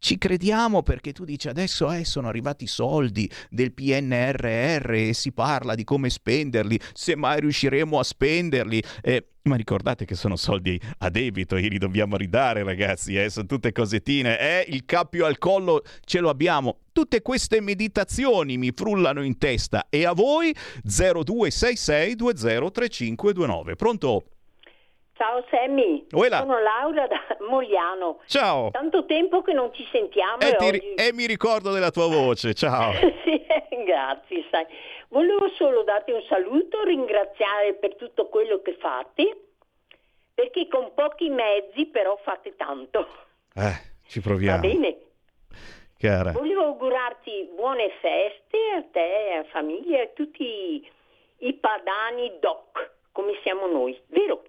Ci crediamo perché tu dici adesso eh, sono arrivati i soldi del PNRR e si parla di come spenderli, se mai riusciremo a spenderli. Eh, ma ricordate che sono soldi a debito, e li dobbiamo ridare ragazzi, eh? sono tutte cosettine. Eh? Il cappio al collo ce lo abbiamo. Tutte queste meditazioni mi frullano in testa. E a voi 0266203529. Pronto? Ciao Sammy, Uela. sono Laura da Mogliano. Ciao. Tanto tempo che non ci sentiamo E, e, oggi... e mi ricordo della tua voce, ciao. Sì, grazie, sai. Volevo solo darti un saluto, ringraziare per tutto quello che fate, perché con pochi mezzi però fate tanto. Eh, ci Va proviamo. bene? Chiara. Volevo augurarti buone feste a te, a famiglia a tutti i padani doc, come siamo noi, vero?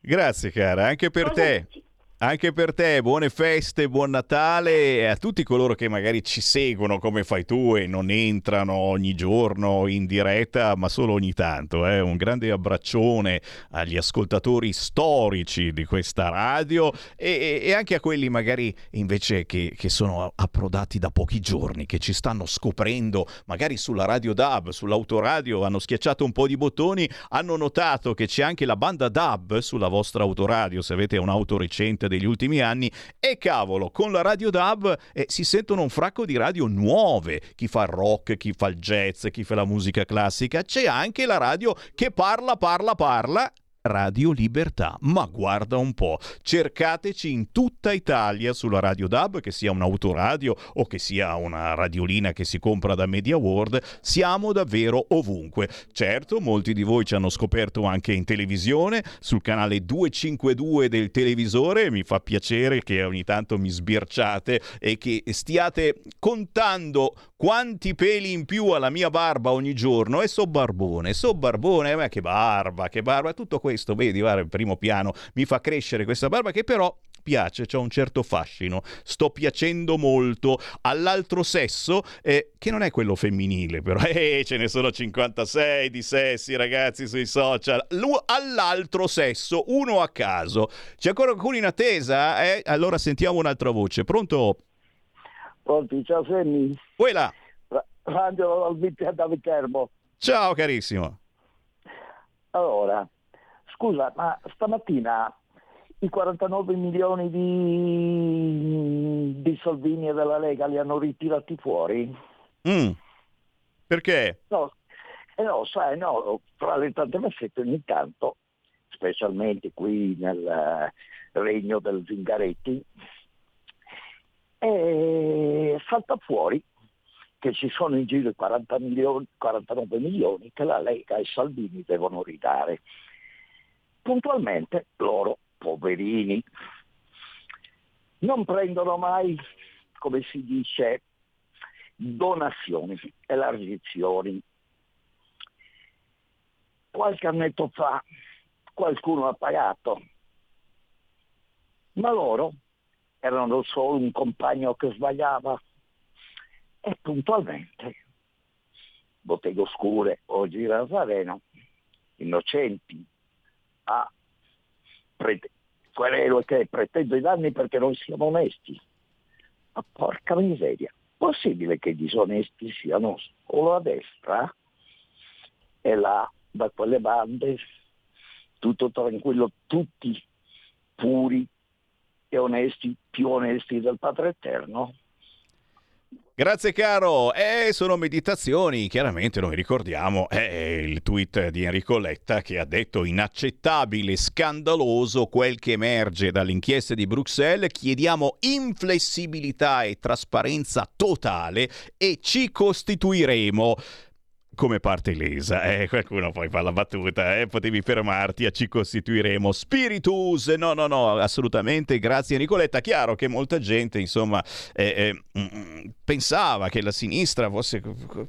Grazie cara, anche per te. Anche per te, buone feste, buon Natale e a tutti coloro che magari ci seguono come fai tu e non entrano ogni giorno in diretta, ma solo ogni tanto. eh. Un grande abbraccione agli ascoltatori storici di questa radio e, e- anche a quelli magari invece che, che sono approdati da pochi giorni, che ci stanno scoprendo magari sulla radio DAB, sull'autoradio, hanno schiacciato un po' di bottoni, hanno notato che c'è anche la banda DAB sulla vostra autoradio, se avete un'auto recente degli ultimi anni, e cavolo, con la radio DAB eh, si sentono un fracco di radio nuove, chi fa il rock, chi fa il jazz, chi fa la musica classica, c'è anche la radio che parla, parla, parla Radio Libertà. Ma guarda un po', cercateci in tutta Italia sulla Radio DAB, che sia un'autoradio o che sia una radiolina che si compra da Media World, siamo davvero ovunque. Certo, molti di voi ci hanno scoperto anche in televisione, sul canale 252 del televisore, mi fa piacere che ogni tanto mi sbirciate e che stiate contando quanti peli in più alla mia barba ogni giorno e so barbone, so barbone, ma che barba, che barba, tutto questo, vedi, guarda, il primo piano mi fa crescere questa barba che però piace, c'è un certo fascino, sto piacendo molto all'altro sesso, eh, che non è quello femminile, però eh, ce ne sono 56 di sessi ragazzi sui social, Lu- all'altro sesso, uno a caso. C'è ancora qualcuno in attesa? Eh? Allora sentiamo un'altra voce, pronto? Pronti, ciao Semmi. Quella. Vit- da Viterbo. Ciao carissimo. Allora, scusa, ma stamattina i 49 milioni di, di Salvini e della Lega li hanno ritirati fuori? Mm. Perché? No, eh no, sai, no, fra le tante mazzette ogni tanto, specialmente qui nel eh, regno del Zingaretti, eh, salta fuori che ci sono in giro i 40 milioni, 49 milioni che la Lega e Salvini devono ridare. Puntualmente loro, poverini, non prendono mai, come si dice, donazioni, elargizioni. Qualche annetto fa qualcuno ha pagato, ma loro erano solo un compagno che sbagliava e puntualmente botteghe oscure o Girasareno innocenti a prete- querelo che pretendo i danni perché non siamo onesti? Ma porca miseria possibile che i disonesti siano solo a destra? E là da quelle bande tutto tranquillo tutti puri e onesti più onesti del Padre Eterno Grazie caro, eh, sono meditazioni, chiaramente noi ricordiamo eh, il tweet di Enrico Letta che ha detto inaccettabile, scandaloso quel che emerge dalle inchieste di Bruxelles, chiediamo inflessibilità e trasparenza totale e ci costituiremo come parte lesa. Eh, qualcuno poi fa la battuta, eh, potevi fermarti a ci costituiremo. Spiritus, no, no, no, assolutamente, grazie Nicoletta. Chiaro che molta gente, insomma, eh, eh, mm, pensava che la sinistra fosse,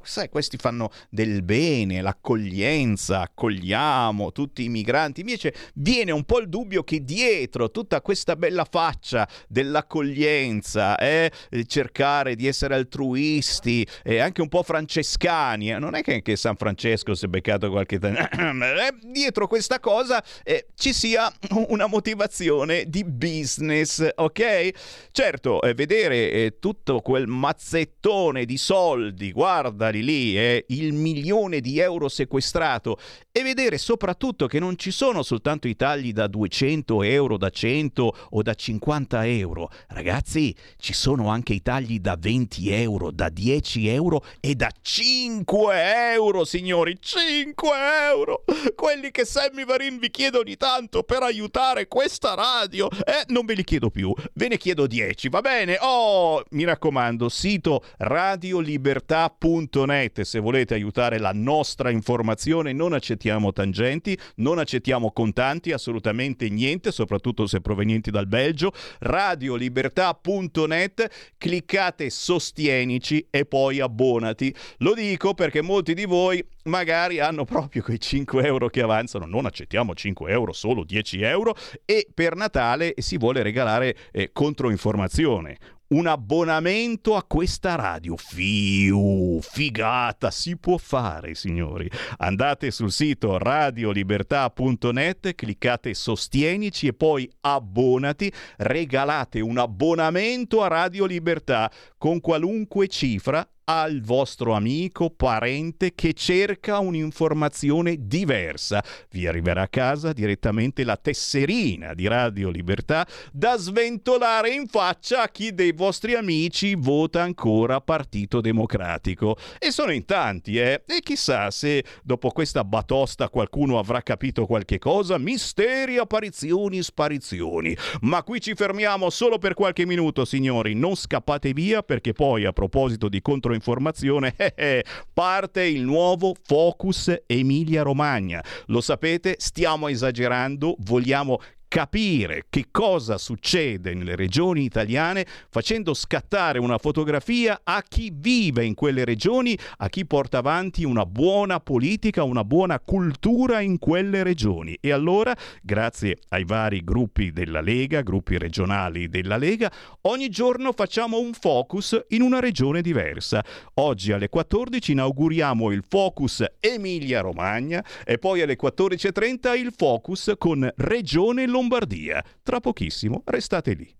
sai, questi fanno del bene, l'accoglienza, accogliamo tutti i migranti. Invece viene un po' il dubbio che dietro tutta questa bella faccia dell'accoglienza, eh, cercare di essere altruisti e anche un po' francescani, eh, non è che che San Francesco si è beccato qualche italiano. Eh, Dietro questa cosa eh, ci sia una motivazione di business, ok? Certo, eh, vedere eh, tutto quel mazzettone di soldi, guardali lì, eh, il milione di euro sequestrato e vedere soprattutto che non ci sono soltanto i tagli da 200 euro, da 100 o da 50 euro. Ragazzi, ci sono anche i tagli da 20 euro, da 10 euro e da 5 euro, signori, 5 euro! Quelli che Sammy Varin vi chiede ogni tanto per aiutare questa radio. Eh, non ve li chiedo più, ve ne chiedo 10, va bene? Oh, mi raccomando, sito radiolibertà.net se volete aiutare la nostra informazione, non accettiamo tangenti, non accettiamo contanti, assolutamente niente, soprattutto se provenienti dal Belgio. Radiolibertà.net, cliccate sostienici e poi abbonati. Lo dico perché molti di voi magari hanno proprio quei 5 euro che avanzano, non accettiamo 5 euro, solo 10 euro e per Natale si vuole regalare eh, controinformazione. Un abbonamento a questa radio. Fiu, figata, si può fare, signori. Andate sul sito radiolibertà.net, cliccate sostienici e poi abbonati, regalate un abbonamento a Radio Libertà con qualunque cifra al vostro amico, parente che cerca un'informazione diversa. Vi arriverà a casa direttamente la tesserina di Radio Libertà da sventolare in faccia a chi dei vostri amici vota ancora Partito Democratico. E sono in tanti, eh? E chissà se dopo questa batosta qualcuno avrà capito qualche cosa. Misteri, apparizioni, sparizioni. Ma qui ci fermiamo solo per qualche minuto, signori. Non scappate via perché poi a proposito di controinformazione eh, eh, parte il nuovo Focus Emilia Romagna. Lo sapete, stiamo esagerando, vogliamo capire che cosa succede nelle regioni italiane facendo scattare una fotografia a chi vive in quelle regioni, a chi porta avanti una buona politica, una buona cultura in quelle regioni. E allora, grazie ai vari gruppi della Lega, gruppi regionali della Lega, ogni giorno facciamo un focus in una regione diversa. Oggi alle 14 inauguriamo il focus Emilia Romagna e poi alle 14.30 il focus con Regione Lombardia. Tra pochissimo restate lì.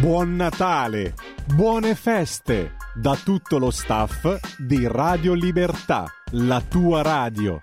Buon Natale, buone feste da tutto lo staff di Radio Libertà, la tua radio.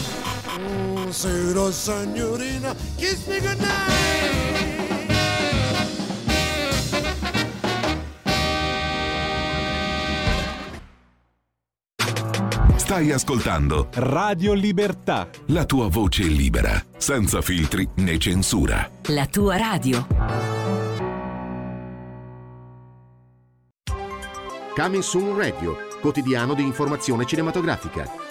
Buonasera signorina, kiss me goodnight. Stai ascoltando Radio Libertà. la tua voce libera, senza filtri né censura. La tua radio. Coming Soon Radio, quotidiano di informazione cinematografica.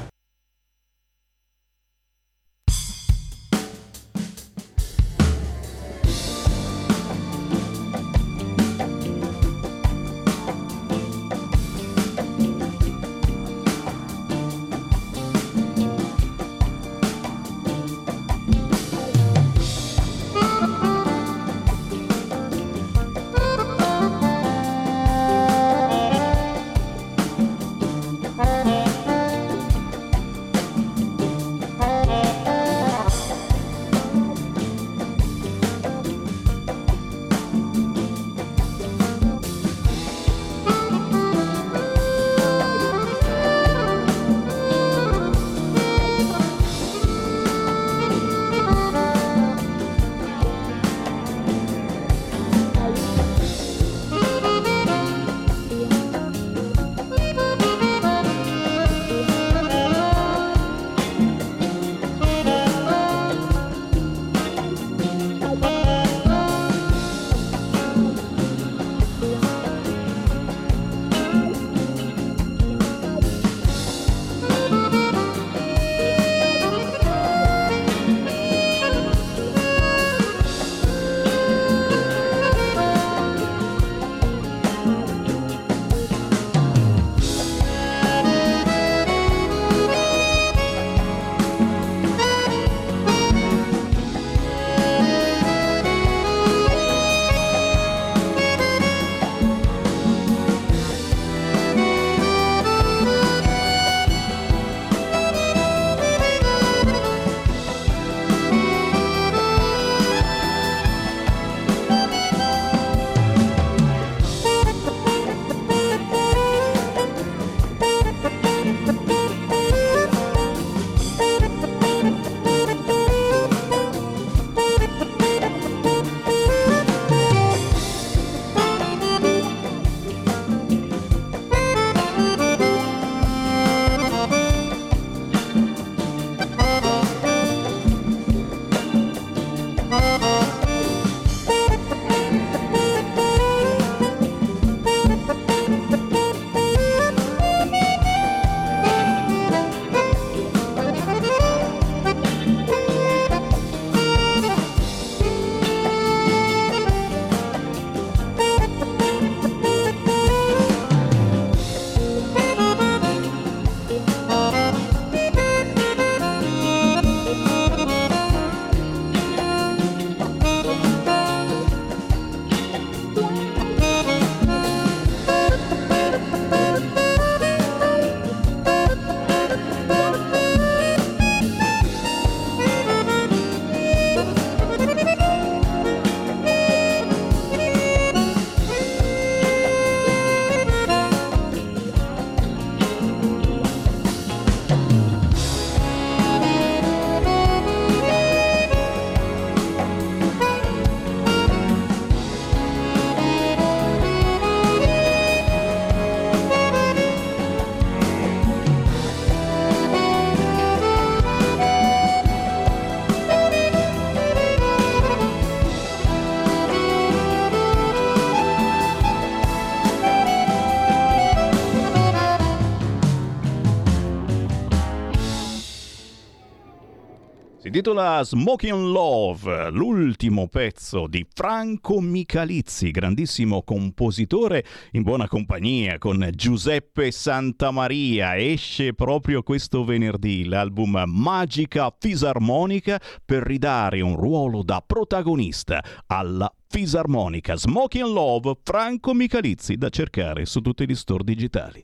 Intitola Smoking Love, l'ultimo pezzo di Franco Michalizzi, grandissimo compositore in buona compagnia con Giuseppe Santamaria. Esce proprio questo venerdì l'album Magica Fisarmonica per ridare un ruolo da protagonista alla fisarmonica. Smoking Love, Franco Michalizzi, da cercare su tutti gli store digitali.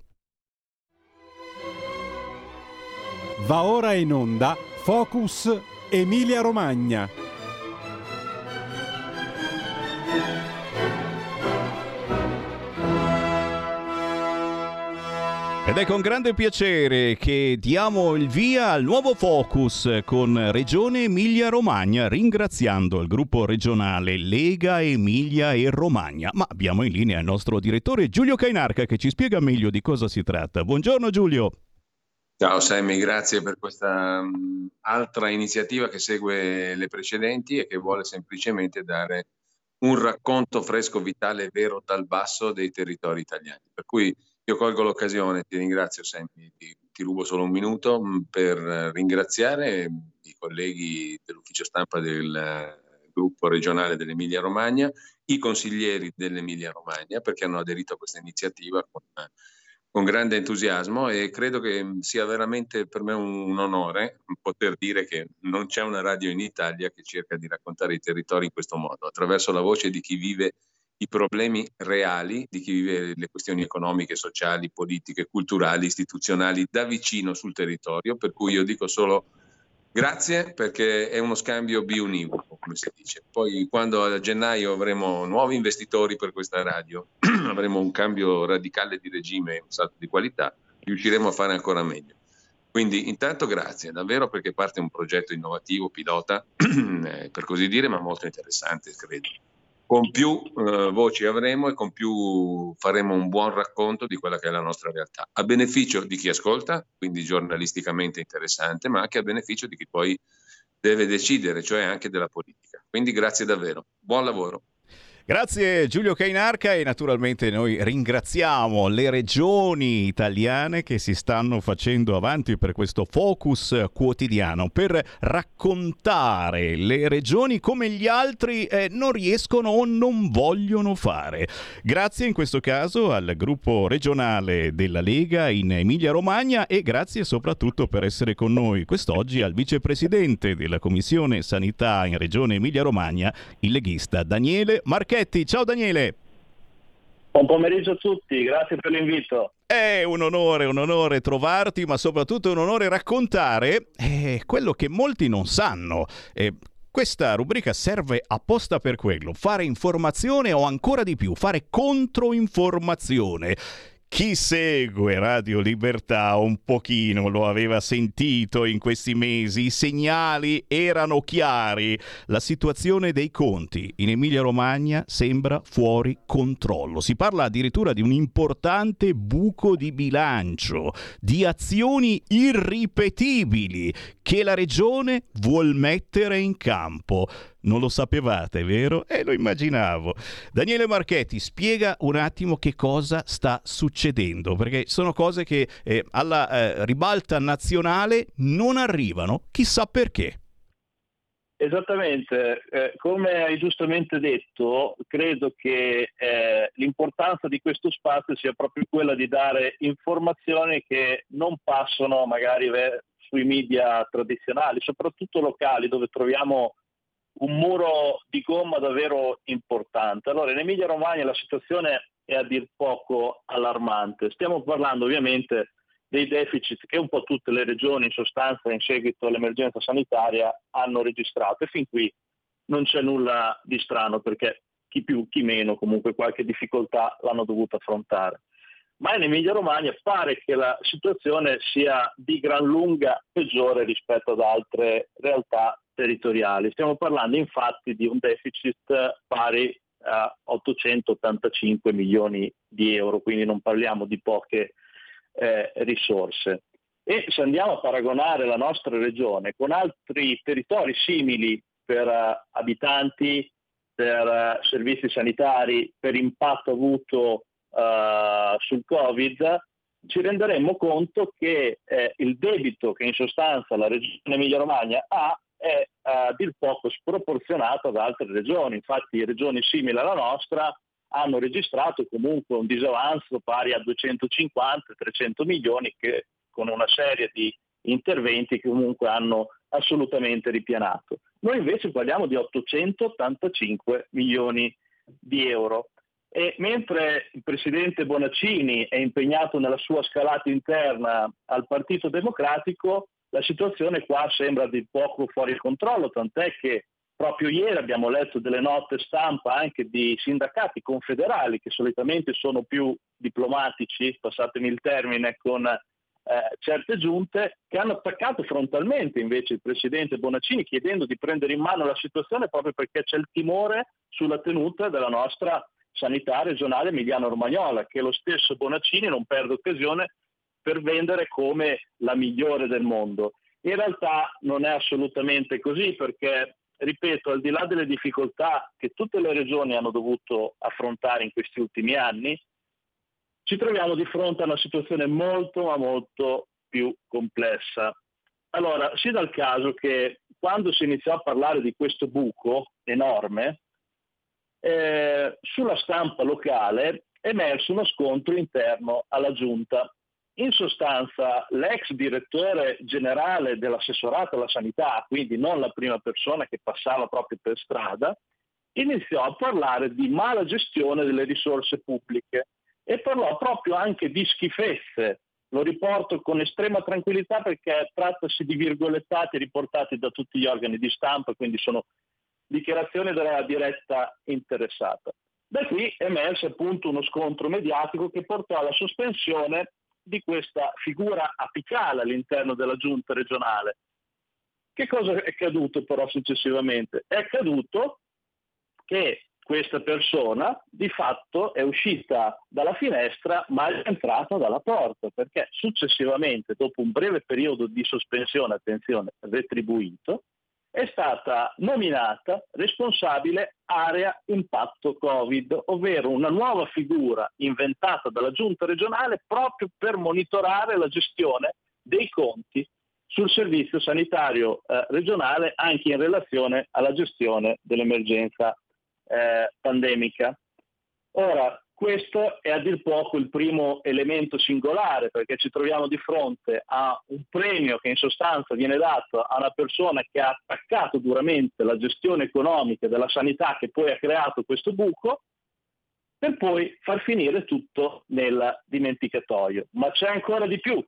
Va ora in onda Focus Emilia Romagna. Ed è con grande piacere che diamo il via al nuovo focus con Regione Emilia-Romagna, ringraziando il gruppo regionale Lega Emilia e Romagna. Ma abbiamo in linea il nostro direttore Giulio Cainarca che ci spiega meglio di cosa si tratta. Buongiorno Giulio. Ciao Sammy, grazie per questa um, altra iniziativa che segue le precedenti e che vuole semplicemente dare un racconto fresco, vitale e vero dal basso dei territori italiani. Per cui io colgo l'occasione, ti ringrazio sempre, ti, ti, rubo solo un minuto mm, per ringraziare i colleghi dell'ufficio stampa del eh, gruppo regionale dell'Emilia Romagna, i consiglieri dell'Emilia Romagna perché hanno aderito a questa iniziativa con, con grande entusiasmo e credo che sia veramente per me un, onore poter dire che non c'è una radio in Italia che cerca di raccontare i territori in questo modo, attraverso la voce di chi vive i problemi reali di chi vive le questioni economiche, sociali, politiche, culturali, istituzionali da vicino sul territorio, per cui io dico solo grazie perché è uno scambio biunivoco, come si dice. Poi quando a gennaio avremo nuovi investitori per questa radio, avremo un cambio radicale di regime un salto di qualità, riusciremo a fare ancora meglio. Quindi intanto grazie davvero perché parte un progetto innovativo, pilota, eh, per così dire, ma molto interessante, credo con più eh, voci avremo e con più faremo un buon racconto di quella che è la nostra realtà, a beneficio di chi ascolta, quindi giornalisticamente interessante, ma anche a beneficio di chi poi deve decidere, cioè anche della politica. Quindi grazie davvero, buon lavoro. Grazie Giulio Cainarca e naturalmente noi ringraziamo le regioni italiane che si stanno facendo avanti per questo focus quotidiano per raccontare le regioni come gli altri eh, non riescono o non vogliono fare. Grazie in questo caso al gruppo regionale della Lega in Emilia Romagna e grazie soprattutto per essere con noi quest'oggi al vicepresidente della Commissione Sanità in Regione Emilia Romagna, il leghista Daniele Marchetti. Marchetti. Ciao Daniele. Buon pomeriggio a tutti, grazie per l'invito. È un onore, un onore trovarti, ma soprattutto un onore raccontare eh, quello che molti non sanno. Eh, questa rubrica serve apposta per quello, fare informazione o ancora di più, fare controinformazione. Chi segue Radio Libertà un pochino lo aveva sentito in questi mesi, i segnali erano chiari, la situazione dei conti in Emilia-Romagna sembra fuori controllo. Si parla addirittura di un importante buco di bilancio, di azioni irripetibili che la regione vuol mettere in campo. Non lo sapevate, vero? E eh, lo immaginavo. Daniele Marchetti, spiega un attimo che cosa sta succedendo, perché sono cose che eh, alla eh, ribalta nazionale non arrivano, chissà perché. Esattamente, eh, come hai giustamente detto, credo che eh, l'importanza di questo spazio sia proprio quella di dare informazioni che non passano magari sui media tradizionali, soprattutto locali, dove troviamo un muro di gomma davvero importante. Allora, in Emilia Romagna la situazione è a dir poco allarmante. Stiamo parlando ovviamente dei deficit che un po' tutte le regioni in sostanza in seguito all'emergenza sanitaria hanno registrato e fin qui non c'è nulla di strano perché chi più chi meno comunque qualche difficoltà l'hanno dovuta affrontare. Ma in Emilia Romagna pare che la situazione sia di gran lunga peggiore rispetto ad altre realtà territoriali. Stiamo parlando infatti di un deficit pari a 885 milioni di euro, quindi non parliamo di poche eh, risorse. E se andiamo a paragonare la nostra regione con altri territori simili per uh, abitanti, per uh, servizi sanitari, per impatto avuto uh, sul Covid, ci renderemo conto che eh, il debito che in sostanza la regione Emilia-Romagna ha è a dir poco sproporzionato ad altre regioni. Infatti regioni simili alla nostra hanno registrato comunque un disavanzo pari a 250-300 milioni che con una serie di interventi comunque hanno assolutamente ripianato. Noi invece parliamo di 885 milioni di euro. E mentre il presidente Bonaccini è impegnato nella sua scalata interna al Partito Democratico, la situazione qua sembra di poco fuori controllo, tant'è che Proprio ieri abbiamo letto delle note stampa anche di sindacati confederali che solitamente sono più diplomatici, passatemi il termine, con eh, certe giunte, che hanno attaccato frontalmente invece il presidente Bonaccini chiedendo di prendere in mano la situazione proprio perché c'è il timore sulla tenuta della nostra sanità regionale emiliano-romagnola, che lo stesso Bonaccini non perde occasione per vendere come la migliore del mondo. In realtà non è assolutamente così perché ripeto, al di là delle difficoltà che tutte le regioni hanno dovuto affrontare in questi ultimi anni, ci troviamo di fronte a una situazione molto ma molto più complessa. Allora, si dà il caso che quando si iniziò a parlare di questo buco enorme, eh, sulla stampa locale è emerso uno scontro interno alla giunta in sostanza l'ex direttore generale dell'assessorato alla sanità, quindi non la prima persona che passava proprio per strada, iniziò a parlare di mala gestione delle risorse pubbliche e parlò proprio anche di schifezze. Lo riporto con estrema tranquillità perché trattasi di virgolettati riportati da tutti gli organi di stampa, quindi sono dichiarazioni della diretta interessata. Da qui emerse appunto uno scontro mediatico che portò alla sospensione di questa figura apicale all'interno della giunta regionale. Che cosa è accaduto però successivamente? È accaduto che questa persona di fatto è uscita dalla finestra ma è entrata dalla porta perché successivamente, dopo un breve periodo di sospensione, attenzione, retribuito, è stata nominata responsabile area impatto Covid, ovvero una nuova figura inventata dalla giunta regionale proprio per monitorare la gestione dei conti sul servizio sanitario eh, regionale anche in relazione alla gestione dell'emergenza eh, pandemica. Ora, questo è a dir poco il primo elemento singolare perché ci troviamo di fronte a un premio che in sostanza viene dato a una persona che ha attaccato duramente la gestione economica della sanità che poi ha creato questo buco per poi far finire tutto nel dimenticatoio. Ma c'è ancora di più,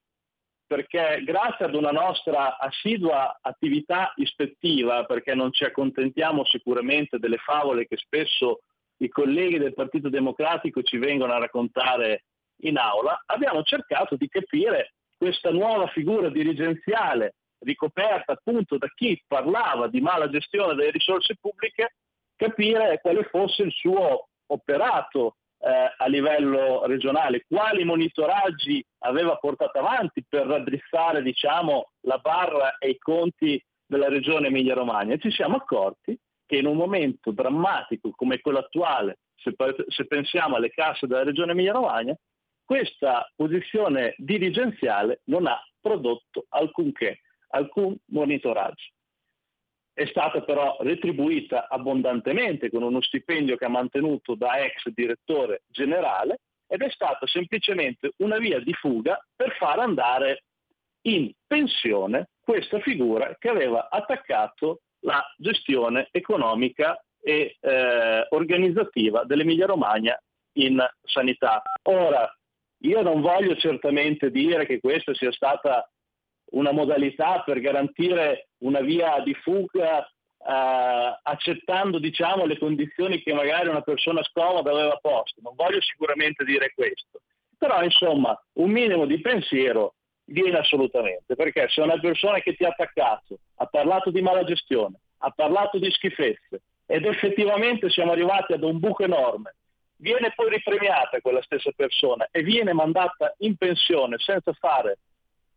perché grazie ad una nostra assidua attività ispettiva, perché non ci accontentiamo sicuramente delle favole che spesso i colleghi del Partito Democratico ci vengono a raccontare in aula, abbiamo cercato di capire questa nuova figura dirigenziale ricoperta appunto da chi parlava di mala gestione delle risorse pubbliche, capire quale fosse il suo operato eh, a livello regionale, quali monitoraggi aveva portato avanti per raddrizzare diciamo, la barra e i conti della regione Emilia-Romagna. E ci siamo accorti che in un momento drammatico come quello attuale, se, se pensiamo alle casse della regione Emilia-Romagna, questa posizione dirigenziale non ha prodotto alcunché, alcun monitoraggio. È stata però retribuita abbondantemente con uno stipendio che ha mantenuto da ex direttore generale ed è stata semplicemente una via di fuga per far andare in pensione questa figura che aveva attaccato la gestione economica e eh, organizzativa dell'Emilia Romagna in sanità. Ora, io non voglio certamente dire che questa sia stata una modalità per garantire una via di fuga eh, accettando diciamo, le condizioni che magari una persona scomoda aveva posto. Non voglio sicuramente dire questo. Però insomma un minimo di pensiero viene assolutamente, perché se una persona che ti ha attaccato ha parlato di mala gestione, ha parlato di schifezze ed effettivamente siamo arrivati ad un buco enorme, viene poi ripremiata quella stessa persona e viene mandata in pensione senza fare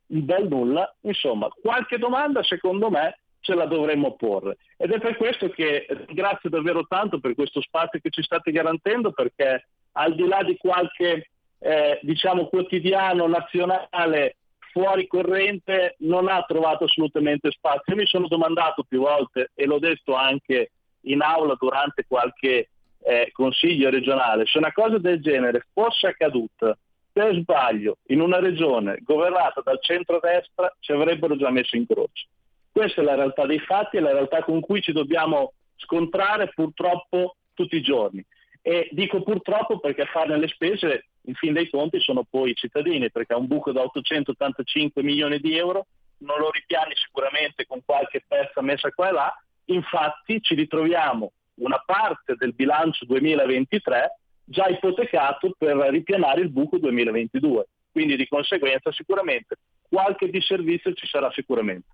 bel nulla, insomma qualche domanda secondo me ce la dovremmo porre. Ed è per questo che ringrazio davvero tanto per questo spazio che ci state garantendo, perché al di là di qualche eh, diciamo quotidiano nazionale fuori corrente non ha trovato assolutamente spazio. Io mi sono domandato più volte, e l'ho detto anche in aula durante qualche eh, consiglio regionale, se una cosa del genere fosse accaduta per sbaglio in una regione governata dal centro-destra ci avrebbero già messo in croce. Questa è la realtà dei fatti, è la realtà con cui ci dobbiamo scontrare purtroppo tutti i giorni. E dico purtroppo perché a farne le spese in fin dei conti sono poi i cittadini, perché un buco da 885 milioni di euro non lo ripiani sicuramente con qualche pezza messa qua e là, infatti ci ritroviamo una parte del bilancio 2023 già ipotecato per ripianare il buco 2022. Quindi di conseguenza sicuramente qualche disservizio ci sarà sicuramente.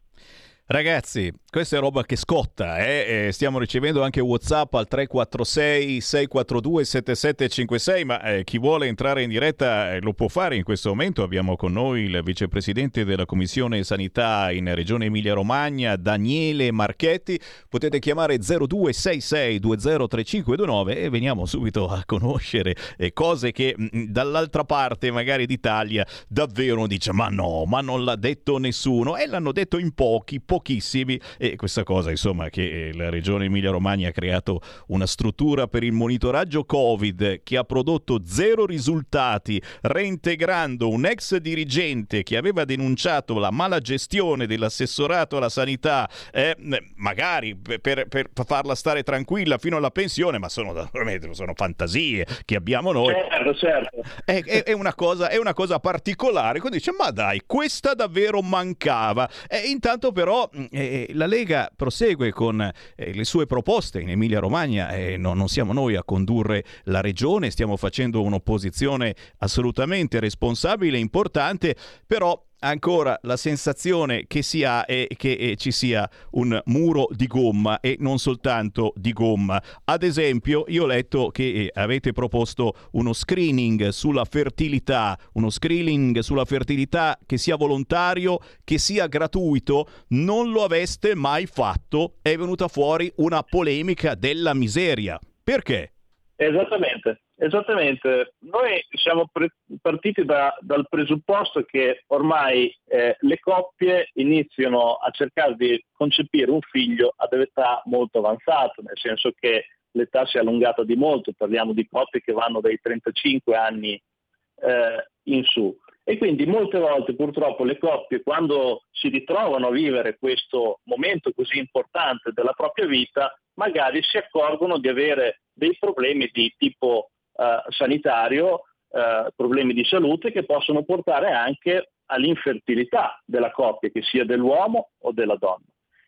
Ragazzi, questa è roba che scotta, eh? stiamo ricevendo anche Whatsapp al 346 642 7756, ma eh, chi vuole entrare in diretta eh, lo può fare in questo momento. Abbiamo con noi il vicepresidente della Commissione Sanità in Regione Emilia-Romagna, Daniele Marchetti. Potete chiamare 0266 203529 e veniamo subito a conoscere eh, cose che mh, mm, dall'altra parte magari d'Italia davvero dice ma no, ma non l'ha detto nessuno e l'hanno detto in pochi, pochi pochissimi e questa cosa insomma che eh, la regione Emilia Romagna ha creato una struttura per il monitoraggio Covid che ha prodotto zero risultati reintegrando un ex dirigente che aveva denunciato la mala gestione dell'assessorato alla sanità eh, magari per, per, farla stare tranquilla fino alla pensione ma sono, sono fantasie che abbiamo noi certo, certo. È, è, è, una cosa, è una cosa particolare quindi dice ma dai questa davvero mancava e intanto però Mm, eh, la Lega prosegue con eh, le sue proposte in Emilia-Romagna e no, non siamo noi a condurre la regione, stiamo facendo un'opposizione assolutamente responsabile e importante, però ancora la sensazione che si ha è che eh, ci sia un muro di gomma e non soltanto di gomma. Ad esempio, io ho letto che eh, avete proposto uno screening sulla fertilità, uno screening sulla fertilità che sia volontario, che sia gratuito, non lo aveste mai fatto, è venuta fuori una polemica della miseria. Perché? Esattamente. Esattamente, noi siamo pre- partiti da, dal presupposto che ormai eh, le coppie iniziano a cercare di concepire un figlio ad età molto avanzata, nel senso che l'età si è allungata di molto, parliamo di coppie che vanno dai 35 anni eh, in su. E quindi molte volte purtroppo le coppie quando si ritrovano a vivere questo momento così importante della propria vita, magari si accorgono di avere dei problemi di tipo eh, sanitario, eh, problemi di salute che possono portare anche all'infertilità della coppia, che sia dell'uomo o della donna.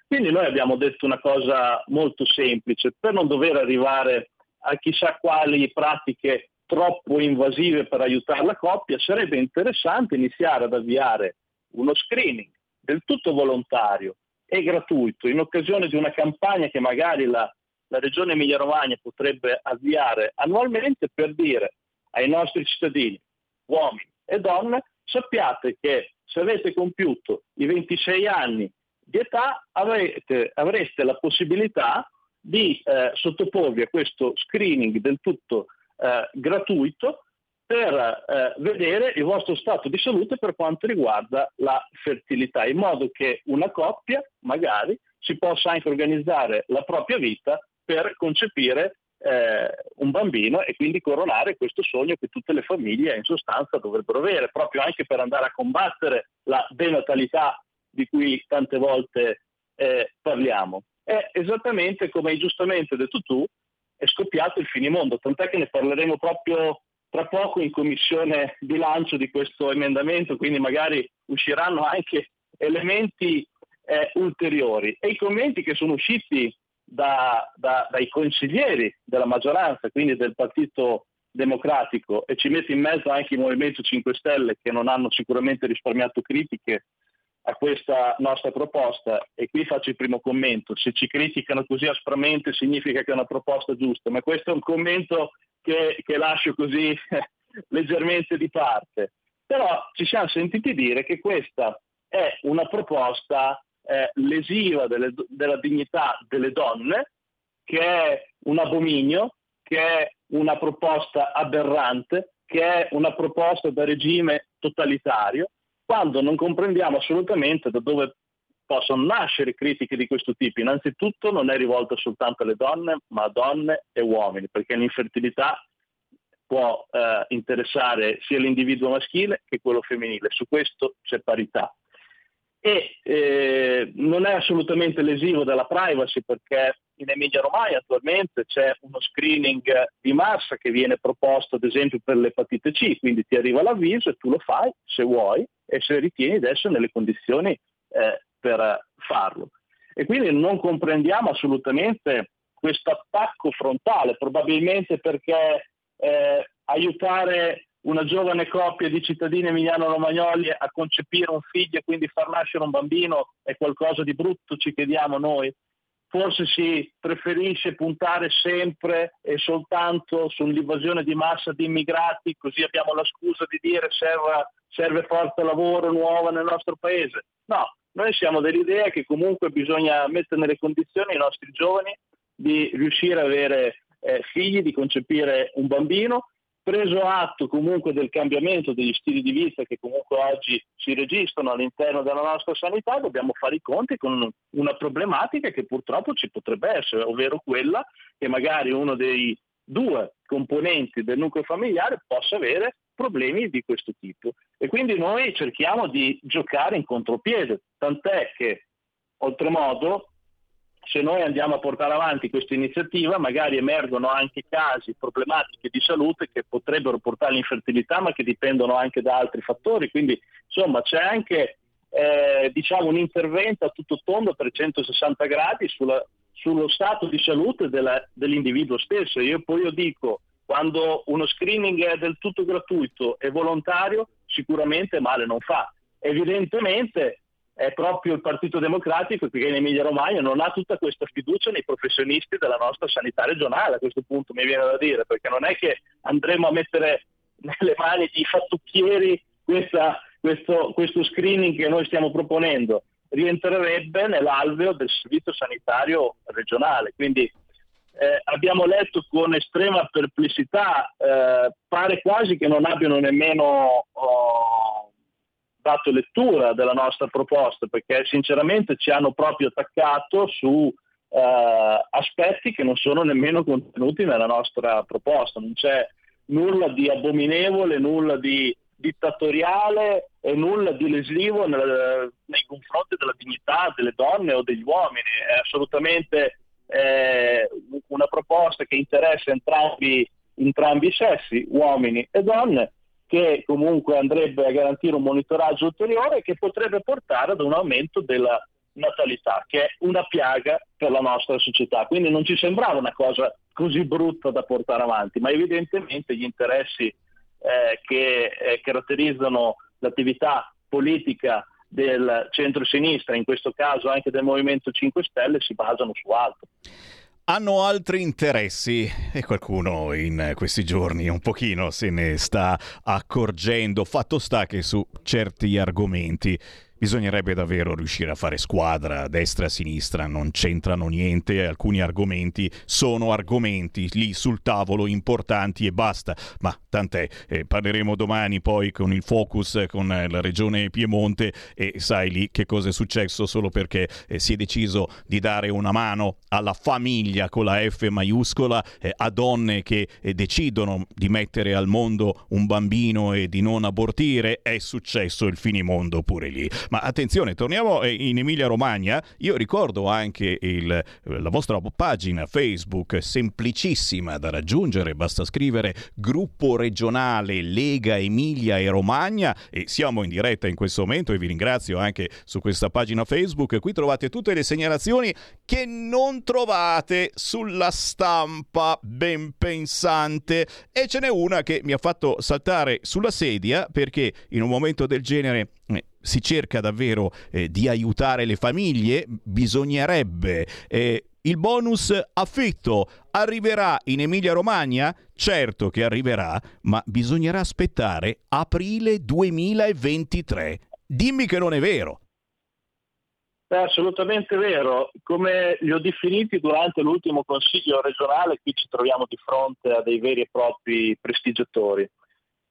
Quindi noi abbiamo detto una cosa molto semplice, per non dover arrivare a chissà quali pratiche troppo invasive per aiutare la coppia, sarebbe interessante iniziare ad avviare uno screening del tutto volontario e gratuito in occasione di una campagna che magari la la Regione Emilia-Romagna potrebbe avviare annualmente per dire ai nostri cittadini, uomini e donne, sappiate che se avete compiuto i 26 anni di età avrete, avreste la possibilità di eh, sottoporvi a questo screening del tutto eh, gratuito per eh, vedere il vostro stato di salute per quanto riguarda la fertilità, in modo che una coppia magari si possa anche organizzare la propria vita per concepire eh, un bambino e quindi coronare questo sogno che tutte le famiglie in sostanza dovrebbero avere, proprio anche per andare a combattere la denatalità di cui tante volte eh, parliamo. È esattamente come hai giustamente detto tu, è scoppiato il finimondo, tant'è che ne parleremo proprio tra poco in commissione bilancio di questo emendamento, quindi magari usciranno anche elementi eh, ulteriori. E i commenti che sono usciti da, da, dai consiglieri della maggioranza, quindi del Partito Democratico, e ci mette in mezzo anche il Movimento 5 Stelle che non hanno sicuramente risparmiato critiche a questa nostra proposta e qui faccio il primo commento, se ci criticano così aspramente significa che è una proposta giusta, ma questo è un commento che, che lascio così leggermente di parte. Però ci siamo sentiti dire che questa è una proposta eh, lesiva delle, della dignità delle donne, che è un abominio, che è una proposta aberrante, che è una proposta da regime totalitario, quando non comprendiamo assolutamente da dove possono nascere critiche di questo tipo. Innanzitutto non è rivolta soltanto alle donne, ma a donne e uomini, perché l'infertilità può eh, interessare sia l'individuo maschile che quello femminile. Su questo c'è parità e eh, non è assolutamente lesivo della privacy perché in Emilia Romagna attualmente c'è uno screening di massa che viene proposto ad esempio per l'epatite C, quindi ti arriva l'avviso e tu lo fai se vuoi e se ritieni adesso nelle condizioni eh, per farlo. E quindi non comprendiamo assolutamente questo attacco frontale, probabilmente perché eh, aiutare una giovane coppia di cittadini emiliano-romagnoli a concepire un figlio e quindi far nascere un bambino è qualcosa di brutto, ci chiediamo noi. Forse si preferisce puntare sempre e soltanto sull'invasione di massa di immigrati, così abbiamo la scusa di dire serve, serve forza lavoro nuova nel nostro paese. No, noi siamo dell'idea che comunque bisogna mettere nelle condizioni i nostri giovani di riuscire ad avere eh, figli, di concepire un bambino preso atto comunque del cambiamento degli stili di vita che comunque oggi si registrano all'interno della nostra sanità, dobbiamo fare i conti con una problematica che purtroppo ci potrebbe essere, ovvero quella che magari uno dei due componenti del nucleo familiare possa avere problemi di questo tipo. E quindi noi cerchiamo di giocare in contropiede, tant'è che oltremodo se noi andiamo a portare avanti questa iniziativa magari emergono anche casi, problematiche di salute che potrebbero portare all'infertilità ma che dipendono anche da altri fattori, quindi insomma c'è anche eh, diciamo, un intervento a tutto tondo per 160 gradi sulla, sullo stato di salute della, dell'individuo stesso. Io poi io dico, quando uno screening è del tutto gratuito e volontario, sicuramente male non fa. Evidentemente è proprio il Partito Democratico che in Emilia Romagna non ha tutta questa fiducia nei professionisti della nostra sanità regionale, a questo punto mi viene da dire, perché non è che andremo a mettere nelle mani di fattucchieri questa, questo, questo screening che noi stiamo proponendo, rientrerebbe nell'alveo del servizio sanitario regionale. Quindi eh, abbiamo letto con estrema perplessità, eh, pare quasi che non abbiano nemmeno... Oh, dato lettura della nostra proposta perché sinceramente ci hanno proprio attaccato su eh, aspetti che non sono nemmeno contenuti nella nostra proposta, non c'è nulla di abominevole, nulla di dittatoriale e nulla di lesivo nel, nei confronti della dignità delle donne o degli uomini, è assolutamente eh, una proposta che interessa entrambi, entrambi i sessi, uomini e donne, che comunque andrebbe a garantire un monitoraggio ulteriore che potrebbe portare ad un aumento della natalità, che è una piaga per la nostra società. Quindi non ci sembrava una cosa così brutta da portare avanti, ma evidentemente gli interessi eh, che eh, caratterizzano l'attività politica del centro-sinistra, in questo caso anche del Movimento 5 Stelle, si basano su altro hanno altri interessi e qualcuno in questi giorni un pochino se ne sta accorgendo. Fatto sta che su certi argomenti Bisognerebbe davvero riuscire a fare squadra, destra e sinistra, non c'entrano niente, alcuni argomenti sono argomenti lì sul tavolo importanti e basta, ma tant'è, eh, parleremo domani poi con il focus con la regione Piemonte e sai lì che cosa è successo solo perché eh, si è deciso di dare una mano alla famiglia con la F maiuscola, eh, a donne che eh, decidono di mettere al mondo un bambino e di non abortire, è successo il finimondo pure lì. Ma attenzione, torniamo eh, in Emilia Romagna. Io ricordo anche il, eh, la vostra pagina Facebook, semplicissima da raggiungere, basta scrivere gruppo regionale Lega Emilia e Romagna e siamo in diretta in questo momento e vi ringrazio anche su questa pagina Facebook. Qui trovate tutte le segnalazioni che non trovate sulla stampa ben pensante e ce n'è una che mi ha fatto saltare sulla sedia perché in un momento del genere eh, si cerca davvero eh, di aiutare le famiglie, bisognerebbe eh, il bonus affitto arriverà in Emilia Romagna? Certo che arriverà, ma bisognerà aspettare aprile 2023. Dimmi che non è vero. È assolutamente vero. Come li ho definiti durante l'ultimo consiglio regionale, qui ci troviamo di fronte a dei veri e propri prestigiatori.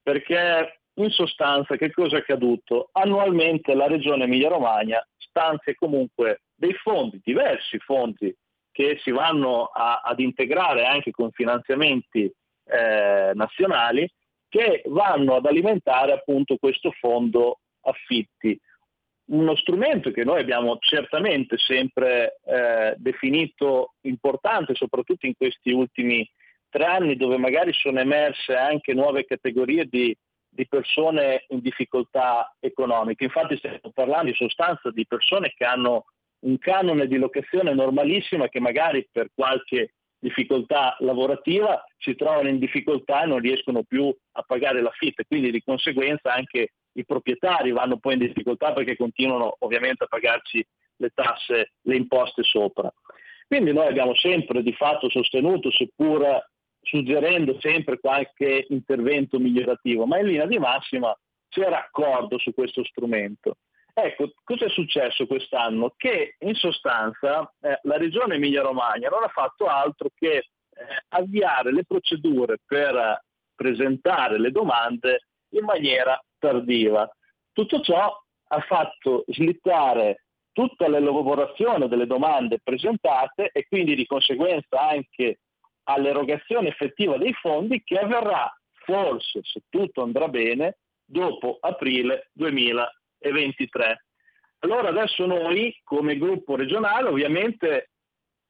Perché in sostanza che cosa è accaduto? Annualmente la Regione Emilia-Romagna stanzia comunque dei fondi, diversi fondi, che si vanno a, ad integrare anche con finanziamenti eh, nazionali, che vanno ad alimentare appunto questo fondo affitti. Uno strumento che noi abbiamo certamente sempre eh, definito importante, soprattutto in questi ultimi tre anni, dove magari sono emerse anche nuove categorie di di persone in difficoltà economiche. Infatti stiamo parlando in sostanza di persone che hanno un canone di locazione normalissima che magari per qualche difficoltà lavorativa si trovano in difficoltà e non riescono più a pagare l'affitto e quindi di conseguenza anche i proprietari vanno poi in difficoltà perché continuano ovviamente a pagarci le tasse, le imposte sopra. Quindi noi abbiamo sempre di fatto sostenuto, seppur suggerendo sempre qualche intervento migliorativo, ma in linea di massima c'era accordo su questo strumento. Ecco, cosa è successo quest'anno? Che in sostanza eh, la regione Emilia-Romagna non ha fatto altro che eh, avviare le procedure per presentare le domande in maniera tardiva. Tutto ciò ha fatto slittare tutta l'elaborazione delle domande presentate e quindi di conseguenza anche all'erogazione effettiva dei fondi che avverrà forse, se tutto andrà bene, dopo aprile 2023. Allora adesso noi come gruppo regionale ovviamente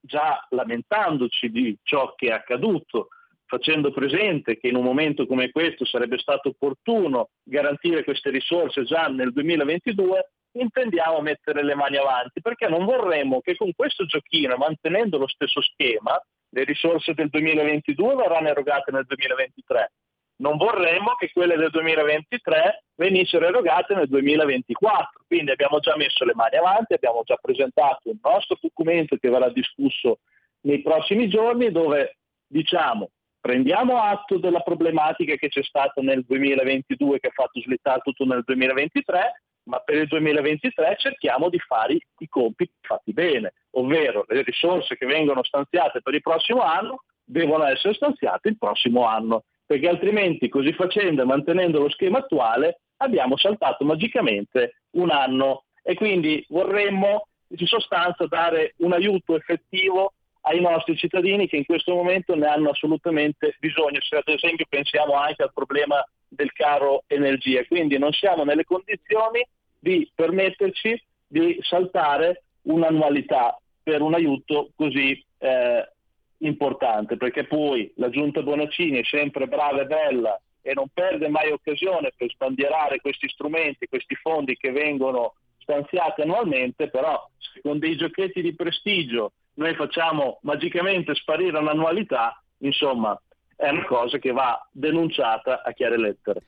già lamentandoci di ciò che è accaduto, facendo presente che in un momento come questo sarebbe stato opportuno garantire queste risorse già nel 2022, intendiamo mettere le mani avanti perché non vorremmo che con questo giochino, mantenendo lo stesso schema, le risorse del 2022 verranno erogate nel 2023 non vorremmo che quelle del 2023 venissero erogate nel 2024. Quindi abbiamo già messo le mani avanti, abbiamo già presentato un nostro documento che verrà discusso nei prossimi giorni dove diciamo prendiamo atto della problematica che c'è stata nel 2022 che ha fatto slittare tutto nel 2023, ma per il 2023 cerchiamo di fare i compiti fatti bene, ovvero le risorse che vengono stanziate per il prossimo anno devono essere stanziate il prossimo anno perché altrimenti così facendo e mantenendo lo schema attuale abbiamo saltato magicamente un anno e quindi vorremmo in sostanza dare un aiuto effettivo ai nostri cittadini che in questo momento ne hanno assolutamente bisogno. Se ad esempio pensiamo anche al problema del caro energia, quindi non siamo nelle condizioni di permetterci di saltare un'annualità per un aiuto così eh, importante perché poi la giunta Bonaccini è sempre brava e bella e non perde mai occasione per sbandierare questi strumenti, questi fondi che vengono stanziati annualmente, però con dei giochetti di prestigio noi facciamo magicamente sparire un'annualità, insomma è una cosa che va denunciata a chiare lettere.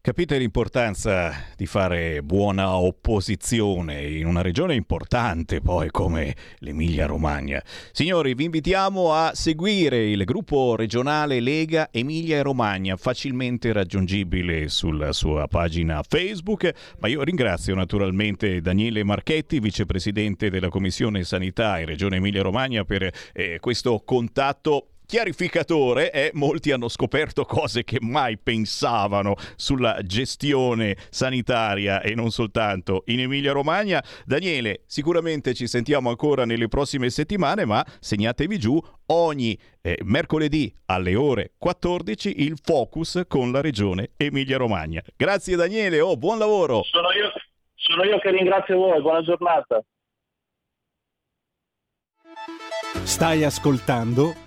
Capite l'importanza di fare buona opposizione in una regione importante poi come l'Emilia Romagna. Signori, vi invitiamo a seguire il gruppo regionale Lega Emilia Romagna, facilmente raggiungibile sulla sua pagina Facebook, ma io ringrazio naturalmente Daniele Marchetti, vicepresidente della Commissione Sanità in Regione Emilia Romagna per eh, questo contatto chiarificatore e molti hanno scoperto cose che mai pensavano sulla gestione sanitaria e non soltanto in Emilia Romagna. Daniele, sicuramente ci sentiamo ancora nelle prossime settimane, ma segnatevi giù ogni eh, mercoledì alle ore 14 il focus con la regione Emilia Romagna. Grazie Daniele, oh, buon lavoro. Sono io, sono io che ringrazio voi, buona giornata. Stai ascoltando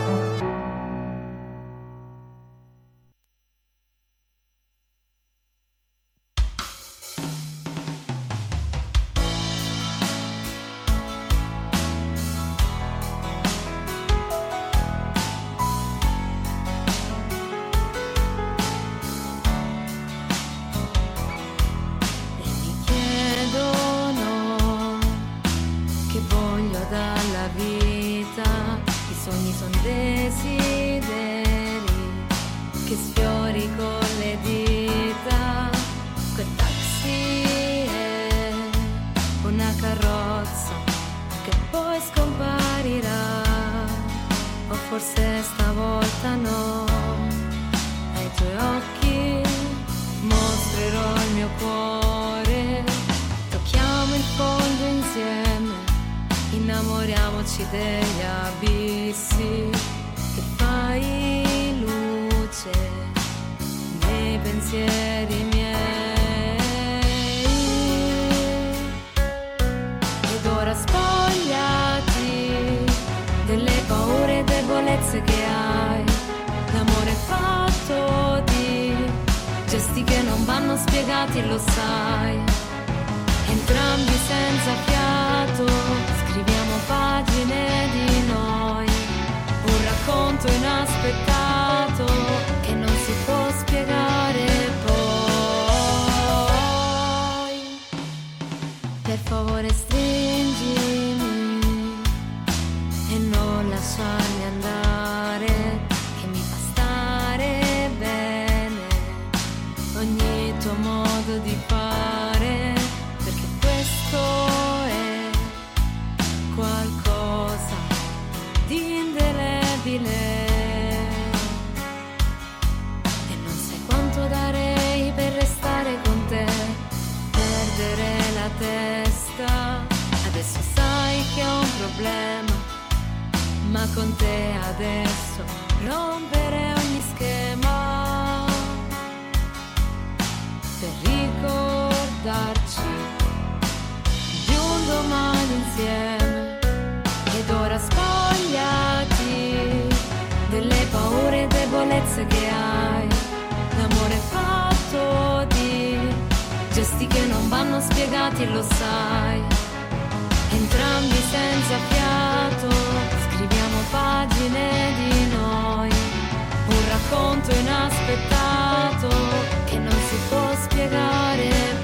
Per favore stringimi e non lasciarmi con te adesso rompere ogni schema per ricordarci di un domani insieme. Ed ora spogliati delle paure e debolezze che hai. L'amore fatto di gesti che non vanno spiegati lo sai. Entrambi senza fiato, pagine di noi. Un racconto inaspettato che non si può spiegare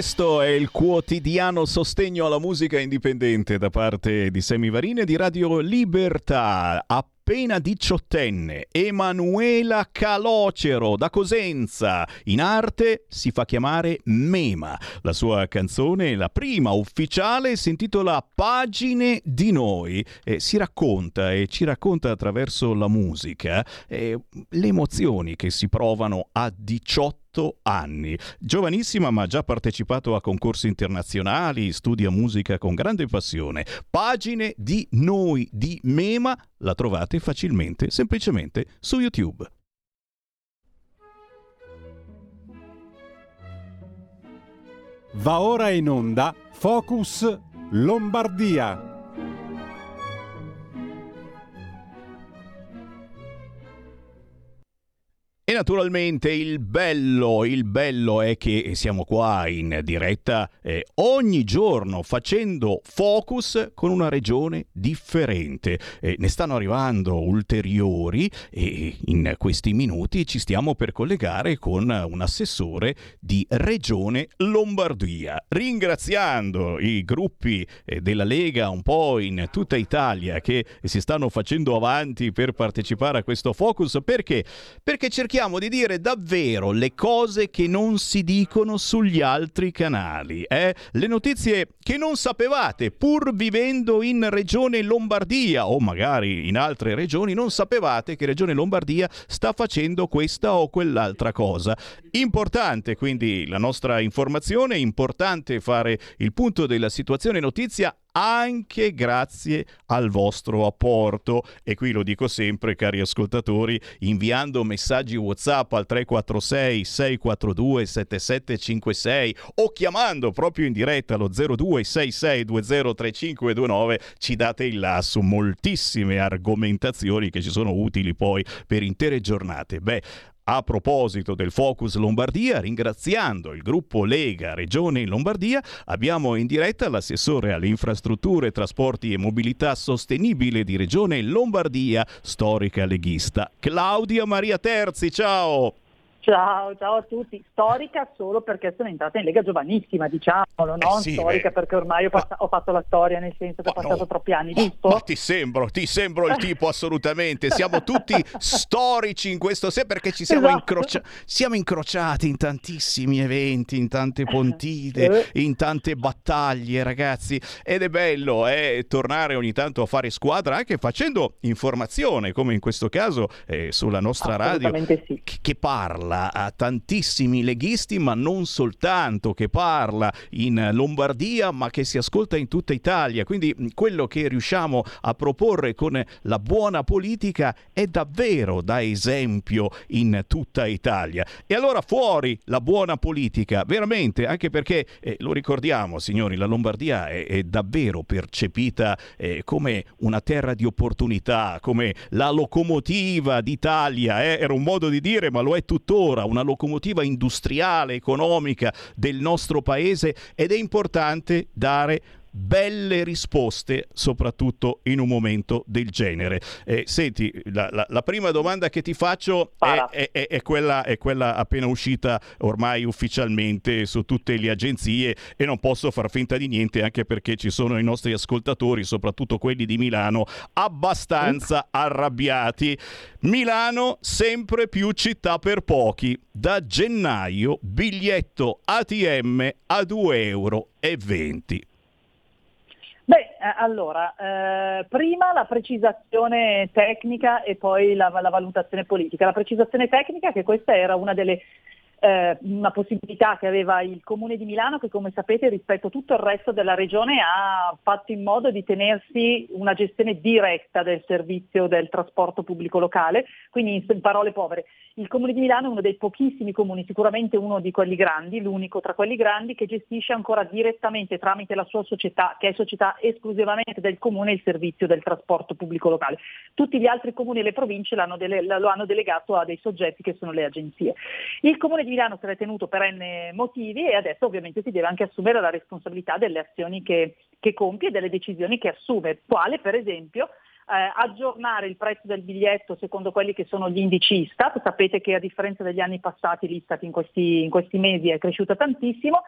Questo è il quotidiano sostegno alla musica indipendente da parte di Semivarine di Radio Libertà. Appena diciottenne, Emanuela Calocero da Cosenza, in arte si fa chiamare Mema. La sua canzone, la prima ufficiale, si intitola Pagine di noi. Eh, si racconta e ci racconta attraverso la musica eh, le emozioni che si provano a 18 anni. Giovanissima ma già partecipato a concorsi internazionali, studia musica con grande passione. Pagine di noi di Mema la trovate facilmente, semplicemente su YouTube. Va ora in onda Focus Lombardia. E naturalmente il bello, il bello è che siamo qua in diretta eh, ogni giorno facendo focus con una regione differente. Eh, ne stanno arrivando ulteriori e in questi minuti ci stiamo per collegare con un assessore di Regione Lombardia. Ringraziando i gruppi eh, della Lega un po' in tutta Italia che si stanno facendo avanti per partecipare a questo focus perché? Perché cerchiamo di dire davvero le cose che non si dicono sugli altri canali, eh? le notizie che non sapevate pur vivendo in Regione Lombardia o magari in altre regioni, non sapevate che Regione Lombardia sta facendo questa o quell'altra cosa. Importante quindi la nostra informazione, importante fare il punto della situazione notizia anche grazie al vostro apporto. E qui lo dico sempre, cari ascoltatori, inviando messaggi WhatsApp al 346 642 7756 o chiamando proprio in diretta allo 0266203529 ci date il là su moltissime argomentazioni che ci sono utili poi per intere giornate. Beh, a proposito del Focus Lombardia, ringraziando il gruppo Lega Regione Lombardia, abbiamo in diretta l'assessore alle infrastrutture, trasporti e mobilità sostenibile di Regione Lombardia, storica leghista, Claudia Maria Terzi. Ciao! Ciao, ciao a tutti. Storica solo perché sono entrata in Lega giovanissima, diciamolo, non Eh sì, storica beh. perché ormai ho, passa- ho fatto la storia, nel senso che ho passato troppi anni, giusto? Ma ti sembro, ti sembro il tipo assolutamente. Siamo tutti storici in questo senso perché ci siamo, Esatto. incrocia- siamo incrociati in tantissimi eventi, in tante pontite, in tante battaglie, ragazzi. Ed è bello eh, tornare ogni tanto a fare squadra anche facendo informazione, come in questo caso eh, sulla nostra radio, sì. che- che parla a tantissimi leghisti, ma non soltanto, che parla in Lombardia, ma che si ascolta in tutta Italia. Quindi mh, quello che riusciamo a proporre con la buona politica è davvero da esempio in tutta Italia. E allora fuori la buona politica, veramente, anche perché eh, lo ricordiamo, signori, la Lombardia è, è davvero percepita eh, come una terra di opportunità, come la locomotiva d'Italia, eh, era un modo di dire, ma lo è tuttora, una locomotiva industriale, economica del nostro paese ed è importante dare belle risposte, soprattutto in un momento del genere. Eh, senti, la, la- la prima domanda che ti faccio è, è- è- è quella, è quella appena uscita ormai ufficialmente su tutte le agenzie e non posso far finta di niente anche perché ci sono i nostri ascoltatori, soprattutto quelli di Milano, abbastanza arrabbiati. Milano sempre più città per pochi. Da gennaio biglietto ATM a 2,20 euro. Beh, eh, allora, eh, prima la precisazione tecnica e poi la, la valutazione politica. La precisazione tecnica è che questa era una delle eh, una possibilità che aveva il Comune di Milano che come sapete rispetto a tutto il resto della regione ha fatto in modo di tenersi una gestione diretta del servizio del trasporto pubblico locale, quindi in, parole povere il Comune di Milano è uno dei pochissimi comuni, sicuramente uno di quelli grandi, l'unico tra quelli grandi che gestisce ancora direttamente tramite la sua società, che è società esclusivamente del Comune, il servizio del trasporto pubblico locale. Tutti gli altri comuni e le province dele- lo hanno delegato a dei soggetti che sono le agenzie. Il Comune di Milano se l'è tenuto per n motivi e adesso ovviamente si deve anche assumere la responsabilità delle azioni che, che compie e delle decisioni che assume, quale per esempio eh, aggiornare il prezzo del biglietto secondo quelli che sono gli indici Istat. Sapete che a differenza degli anni passati l'Istat in questi, in questi mesi è cresciuta tantissimo.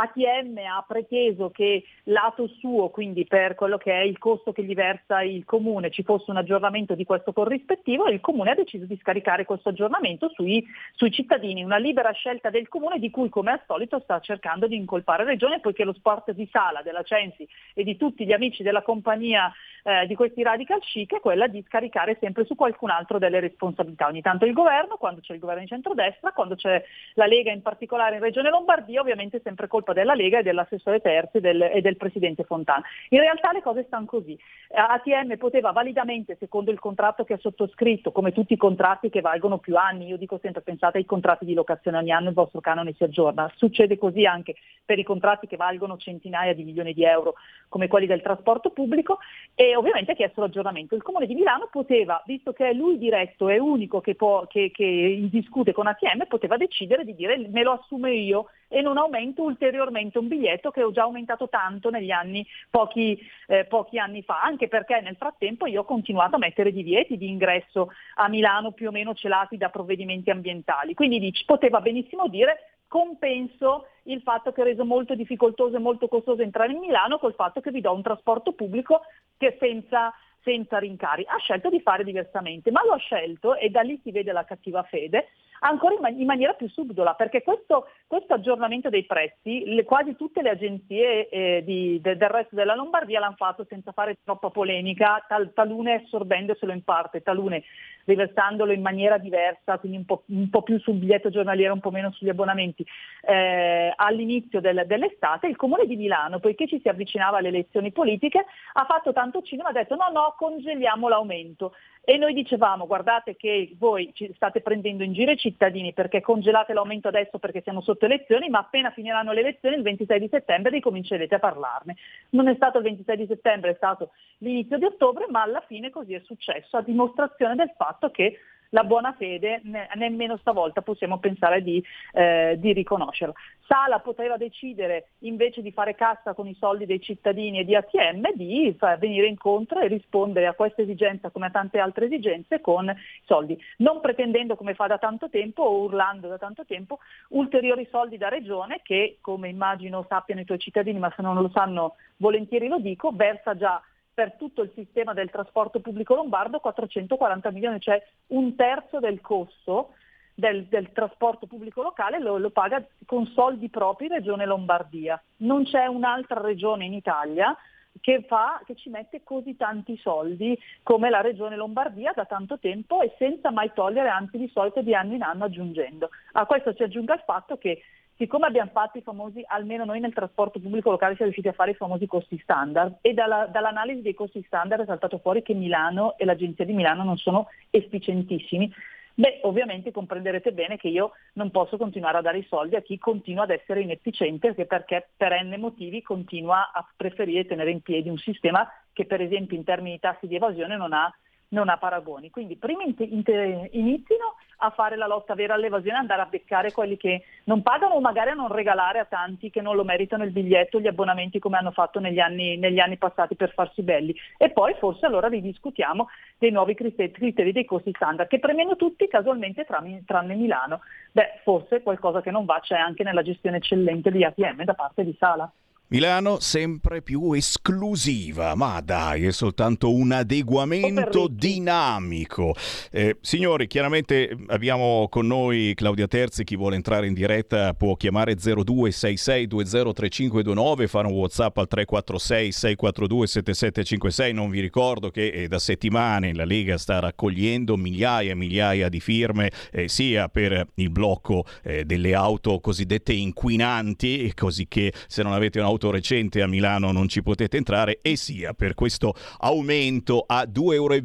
ATM ha preteso che lato suo, quindi per quello che è il costo che gli versa il comune, ci fosse un aggiornamento di questo corrispettivo e il comune ha deciso di scaricare questo aggiornamento sui, sui cittadini, una libera scelta del comune di cui come al solito sta cercando di incolpare la regione poiché lo sport di sala della Censi e di tutti gli amici della compagnia eh, di questi radical chic è quella di scaricare sempre su qualcun altro delle responsabilità. Ogni tanto il governo, quando c'è il governo di centrodestra, quando c'è la Lega in particolare in Regione Lombardia, ovviamente è sempre colpa della Lega e dell'assessore Terzi del, e del presidente Fontana. In realtà le cose stanno così. Eh, ATM poteva validamente, secondo il contratto che ha sottoscritto, come tutti i contratti che valgono più anni, io dico sempre pensate ai contratti di locazione ogni anno il vostro canone si aggiorna, succede così anche per i contratti che valgono centinaia di milioni di euro come quelli del trasporto pubblico e ovviamente ha chiesto l'aggiornamento. Il Comune di Milano poteva, visto che è lui diretto, è unico che, può, che, che discute con ATM, poteva decidere di dire me lo assumo io e non aumento ulteriormente un biglietto che ho già aumentato tanto negli anni, pochi, eh, pochi anni fa, anche perché nel frattempo io ho continuato a mettere divieti di ingresso a Milano più o meno celati da provvedimenti ambientali. Quindi dici, poteva benissimo dire compenso il fatto che ho reso molto difficoltoso e molto costoso entrare in Milano col fatto che vi do un trasporto pubblico che senza, senza rincari. Ha scelto di fare diversamente, ma lo ha scelto e da lì si vede la cattiva fede, ancora in, man- in maniera più subdola, perché questo, questo aggiornamento dei prezzi, le, quasi tutte le agenzie eh, di, de, del resto della Lombardia l'hanno fatto senza fare troppa polemica, tal, talune assorbendoselo in parte, talune riversandolo in maniera diversa, quindi un po', un po', più sul biglietto giornaliero, un po' meno sugli abbonamenti. Eh, all'inizio del, dell'estate il Comune di Milano, poiché ci si avvicinava alle elezioni politiche, ha fatto tanto cinema, ha detto no, no, congeliamo l'aumento. E noi dicevamo guardate che voi ci state prendendo in giro i cittadini perché congelate l'aumento adesso perché siamo sotto elezioni, ma appena finiranno le elezioni il 26 di settembre ricomincerete a parlarne. Non è stato il 26 di settembre, è stato l'inizio di ottobre, ma alla fine così è successo, a dimostrazione del fatto che la buona fede ne- nemmeno stavolta possiamo pensare di, eh, di, riconoscerla. Sala poteva decidere invece di fare cassa con i soldi dei cittadini e di ATM di venire incontro e rispondere a questa esigenza come a tante altre esigenze con soldi, non pretendendo come fa da tanto tempo o urlando da tanto tempo ulteriori soldi da regione che come immagino sappiano i tuoi cittadini ma se non lo sanno volentieri lo dico, versa già per tutto il sistema del trasporto pubblico lombardo 440 milioni, cioè un terzo del costo del, del trasporto pubblico locale lo, lo, paga con soldi propri Regione Lombardia. Non c'è un'altra regione in Italia che, fa, che ci mette così tanti soldi come la Regione Lombardia da tanto tempo e senza mai togliere, anzi di solito di anno in anno aggiungendo. A questo si aggiunga il fatto che siccome abbiamo fatto i famosi, almeno noi nel trasporto pubblico locale siamo riusciti a fare i famosi costi standard e dalla, dall'analisi dei costi standard è saltato fuori che Milano e l'agenzia di Milano non sono efficientissimi, beh ovviamente comprenderete bene che io non posso continuare a dare i soldi a chi continua ad essere inefficiente perché, perché per n motivi continua a preferire tenere in piedi un sistema che per esempio in termini di tassi di evasione non ha non ha paragoni. Quindi prima inizino a fare la lotta vera all'evasione, andare a beccare quelli che non pagano o magari a non regalare a tanti che non lo meritano il biglietto, gli abbonamenti come hanno fatto negli anni, negli anni passati per farsi belli. E poi forse allora ridiscutiamo dei nuovi criteri, criteri dei costi standard, che premiano tutti casualmente tranne, tranne Milano. Beh, forse qualcosa che non va c'è anche nella gestione eccellente di ATM da parte di Sala. Milano sempre più esclusiva, ma dai, è soltanto un adeguamento dinamico. Eh, signori, chiaramente abbiamo con noi Claudia Terzi, chi vuole entrare in diretta può chiamare 0266203529, fare un WhatsApp al 346 642 7756, non vi ricordo che eh, da settimane la Lega sta raccogliendo migliaia e migliaia di firme eh, sia per il blocco eh, delle auto cosiddette inquinanti, così che se non avete un'auto auto recente a Milano non ci potete entrare e sia per questo aumento a 2,20 euro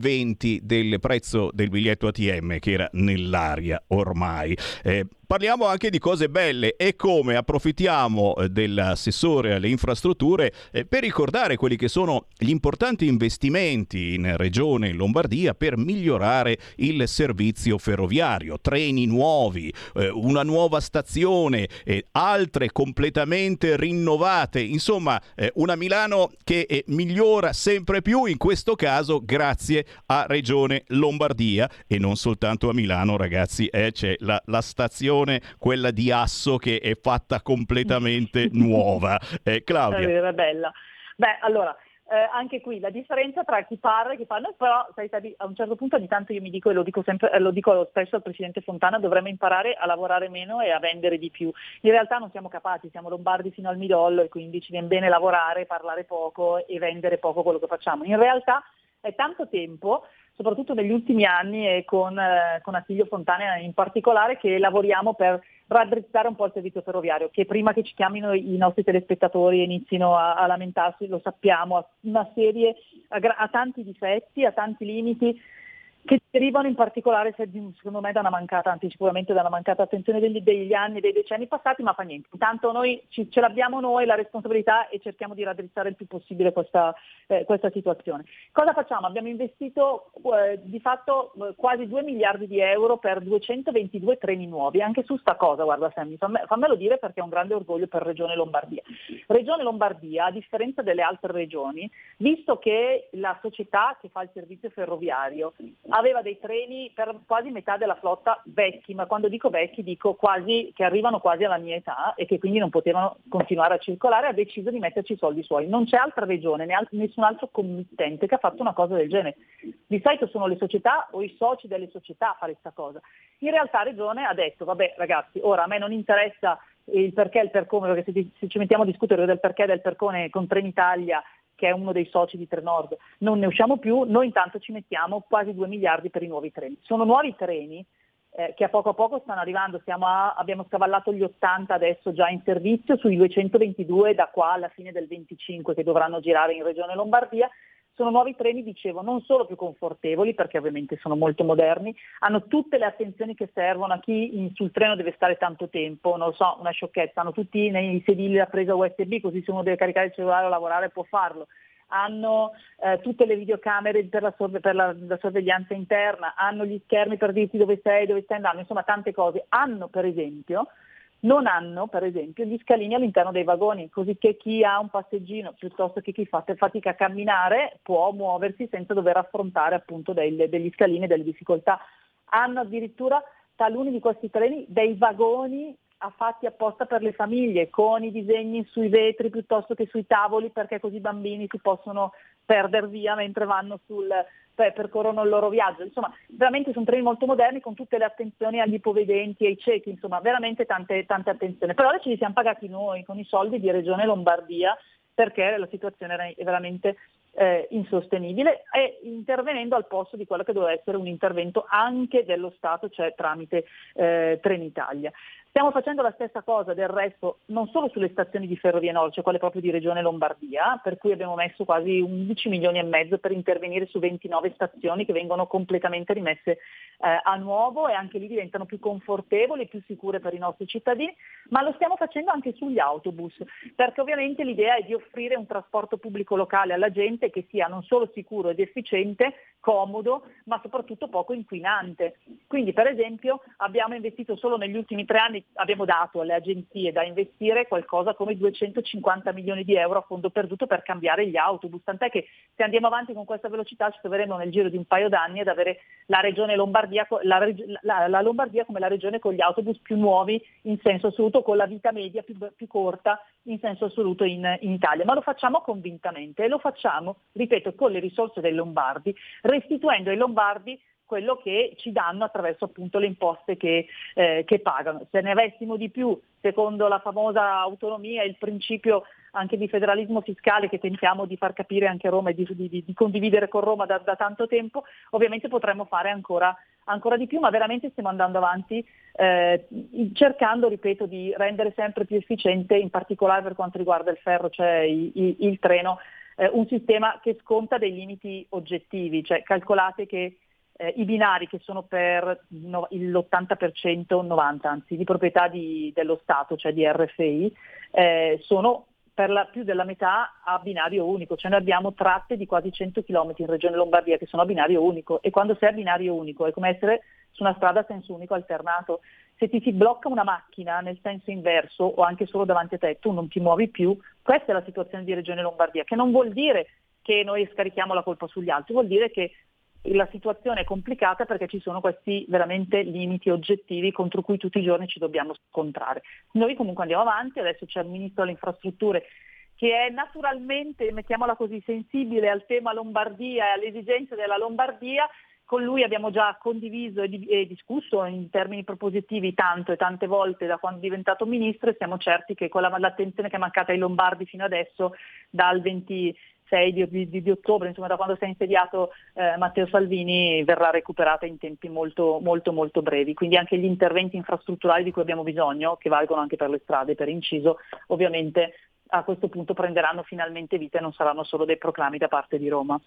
del prezzo del biglietto ATM che era nell'aria ormai. Eh, Parliamo anche di cose belle e come approfittiamo eh, dell'assessore alle infrastrutture eh, per ricordare quelli che sono gli importanti investimenti in Regione Lombardia per migliorare il servizio ferroviario, treni nuovi, eh, una nuova stazione, altre completamente rinnovate, insomma una Milano che migliora sempre più, in questo caso grazie a Regione Lombardia. E non soltanto a Milano ragazzi, c'è la, la stazione stazione, quella di Asso, che è fatta completamente nuova. Eh, Claudia. È bella. Beh, allora, eh, anche qui la differenza tra chi parla e chi noi però sai, sai, a un certo punto ogni tanto io mi dico e lo dico, sempre, eh, lo dico spesso al Presidente Fontana, dovremmo imparare a lavorare meno e a vendere di più. In realtà non siamo capaci, siamo lombardi fino al midollo e quindi ci viene bene lavorare, parlare poco e vendere poco quello che facciamo. In realtà è tanto tempo soprattutto negli ultimi anni e con, eh, con Attilio Fontana in particolare, che lavoriamo per raddrizzare un po' il servizio ferroviario, che prima che ci chiamino i nostri telespettatori e inizino a, a lamentarsi, lo sappiamo, ha una serie, ha tanti difetti, ha tanti limiti, che derivano in particolare secondo me da una mancata, anzi sicuramente da una mancata attenzione degli, degli anni, dei decenni passati, ma fa niente. Intanto noi ci, ce l'abbiamo noi la responsabilità e cerchiamo di raddrizzare il più possibile questa, eh, questa situazione. Cosa facciamo? Abbiamo investito eh, di fatto quasi 2 miliardi di euro per 222 treni nuovi, anche su sta cosa, guarda Sammy, famme, fammelo dire perché è un grande orgoglio per Regione Lombardia. Regione Lombardia, a differenza delle altre regioni, visto che la società che fa il servizio ferroviario aveva dei treni per quasi metà della flotta vecchi, ma quando dico vecchi dico quasi che arrivano quasi alla mia età e che quindi non potevano continuare a circolare, ha deciso di metterci i soldi suoi. Non c'è altra regione, né al- nessun altro committente che ha fatto una cosa del genere. Di solito sono le società o i soci delle società a fare questa cosa. In realtà Regione ha detto, vabbè ragazzi, ora a me non interessa il perché e il per come, perché se, ci mettiamo a discutere del perché e del per come con Trenitalia che è uno dei soci di Trenord, non ne usciamo più, noi intanto ci mettiamo quasi 2 miliardi per i nuovi treni. Sono nuovi treni eh, che a poco a poco stanno arrivando, a, abbiamo scavallato gli 80 adesso già in servizio, sui 222 da qua alla fine del 25 che dovranno girare in Regione Lombardia. Sono nuovi treni, dicevo, non solo più confortevoli, perché ovviamente sono molto moderni, hanno tutte le attenzioni che servono a chi in, sul treno deve stare tanto tempo, non lo so, una sciocchezza, hanno tutti nei sedili a presa USB, così se uno deve caricare il cellulare o lavorare può farlo hanno eh, tutte le videocamere per, la, sorve- per la, la, sorveglianza interna, hanno gli schermi per dirti dove sei, dove stai andando, insomma tante cose. Hanno per esempio non hanno per esempio gli scalini all'interno dei vagoni, così che chi ha un passeggino piuttosto che chi fa fatica a camminare può muoversi senza dover affrontare appunto dei, degli scalini e delle difficoltà. Hanno addirittura taluni di questi treni dei vagoni fatti apposta per le famiglie, con i disegni sui vetri piuttosto che sui tavoli, perché così i bambini si possono perdere via mentre vanno sul, per, percorrono il loro viaggio. Insomma, veramente sono treni molto moderni con tutte le attenzioni agli ipovedenti, ai ciechi, insomma, veramente tante, tante attenzioni. Però ce li siamo pagati noi con i soldi di Regione Lombardia perché la situazione era veramente eh, insostenibile e intervenendo al posto di quello che doveva essere un intervento anche dello Stato, cioè tramite eh, Trenitalia. Stiamo facendo la stessa cosa del resto non solo sulle stazioni di Ferrovie Nord, cioè quelle proprio di Regione Lombardia, per cui abbiamo messo quasi 11 milioni e mezzo per intervenire su 29 stazioni che vengono completamente rimesse eh, a nuovo e anche lì diventano più confortevoli, più sicure per i nostri cittadini, ma lo stiamo facendo anche sugli autobus, perché ovviamente l'idea è di offrire un trasporto pubblico locale alla gente che sia non solo sicuro ed efficiente, comodo, ma soprattutto poco inquinante. Quindi per esempio abbiamo investito solo negli ultimi tre anni abbiamo dato alle agenzie da investire qualcosa come 250 milioni di euro a fondo perduto per cambiare gli autobus, tant'è che se andiamo avanti con questa velocità ci troveremo nel giro di un paio d'anni ad avere la regione Lombardia, la, la, la Lombardia come la regione con gli autobus più nuovi in senso assoluto, con la vita media più, più corta in senso assoluto in, in Italia, ma lo facciamo convintamente e lo facciamo, ripeto, con le risorse dei Lombardi, restituendo ai Lombardi quello che ci danno attraverso appunto le imposte che, eh, che pagano. Se ne avessimo di più, secondo la famosa autonomia e il principio anche di federalismo fiscale che tentiamo di far capire anche a Roma e di, di, di condividere con Roma da, da, tanto tempo, ovviamente potremmo fare ancora, ancora, di più, ma veramente stiamo andando avanti eh, cercando, ripeto, di rendere sempre più efficiente, in particolare per quanto riguarda il ferro, cioè il, il, il treno, eh, un sistema che sconta dei limiti oggettivi, cioè calcolate che eh, i binari che sono per no, l'80%, 90% anzi, di proprietà di, dello Stato, cioè di RFI, eh, sono per la, più della metà a binario unico, cioè noi abbiamo tratte di quasi 100 km in Regione Lombardia che sono a binario unico e quando sei a binario unico è come essere su una strada a senso unico alternato. Se ti si blocca una macchina nel senso inverso o anche solo davanti a te, tu non ti muovi più, questa è la situazione di Regione Lombardia, che non vuol dire che noi scarichiamo la colpa sugli altri, vuol dire che la situazione è complicata perché ci sono questi veramente limiti oggettivi contro cui tutti i giorni ci dobbiamo scontrare. Noi comunque andiamo avanti, adesso c'è il Ministro delle Infrastrutture che è naturalmente, mettiamola così, sensibile al tema Lombardia e alle esigenze della Lombardia. Con lui abbiamo già condiviso e, di- discusso in termini propositivi tanto e tante volte da quando è diventato ministro e siamo certi che quella, l'attenzione che è mancata ai Lombardi fino adesso dal 20, 6 di, di, di, ottobre, insomma da quando si è insediato eh, Matteo Salvini, verrà recuperata in tempi molto, molto, molto brevi. Quindi anche gli interventi infrastrutturali di cui abbiamo bisogno, che valgono anche per le strade, per inciso, ovviamente a questo punto prenderanno finalmente vita e non saranno solo dei proclami da parte di Roma.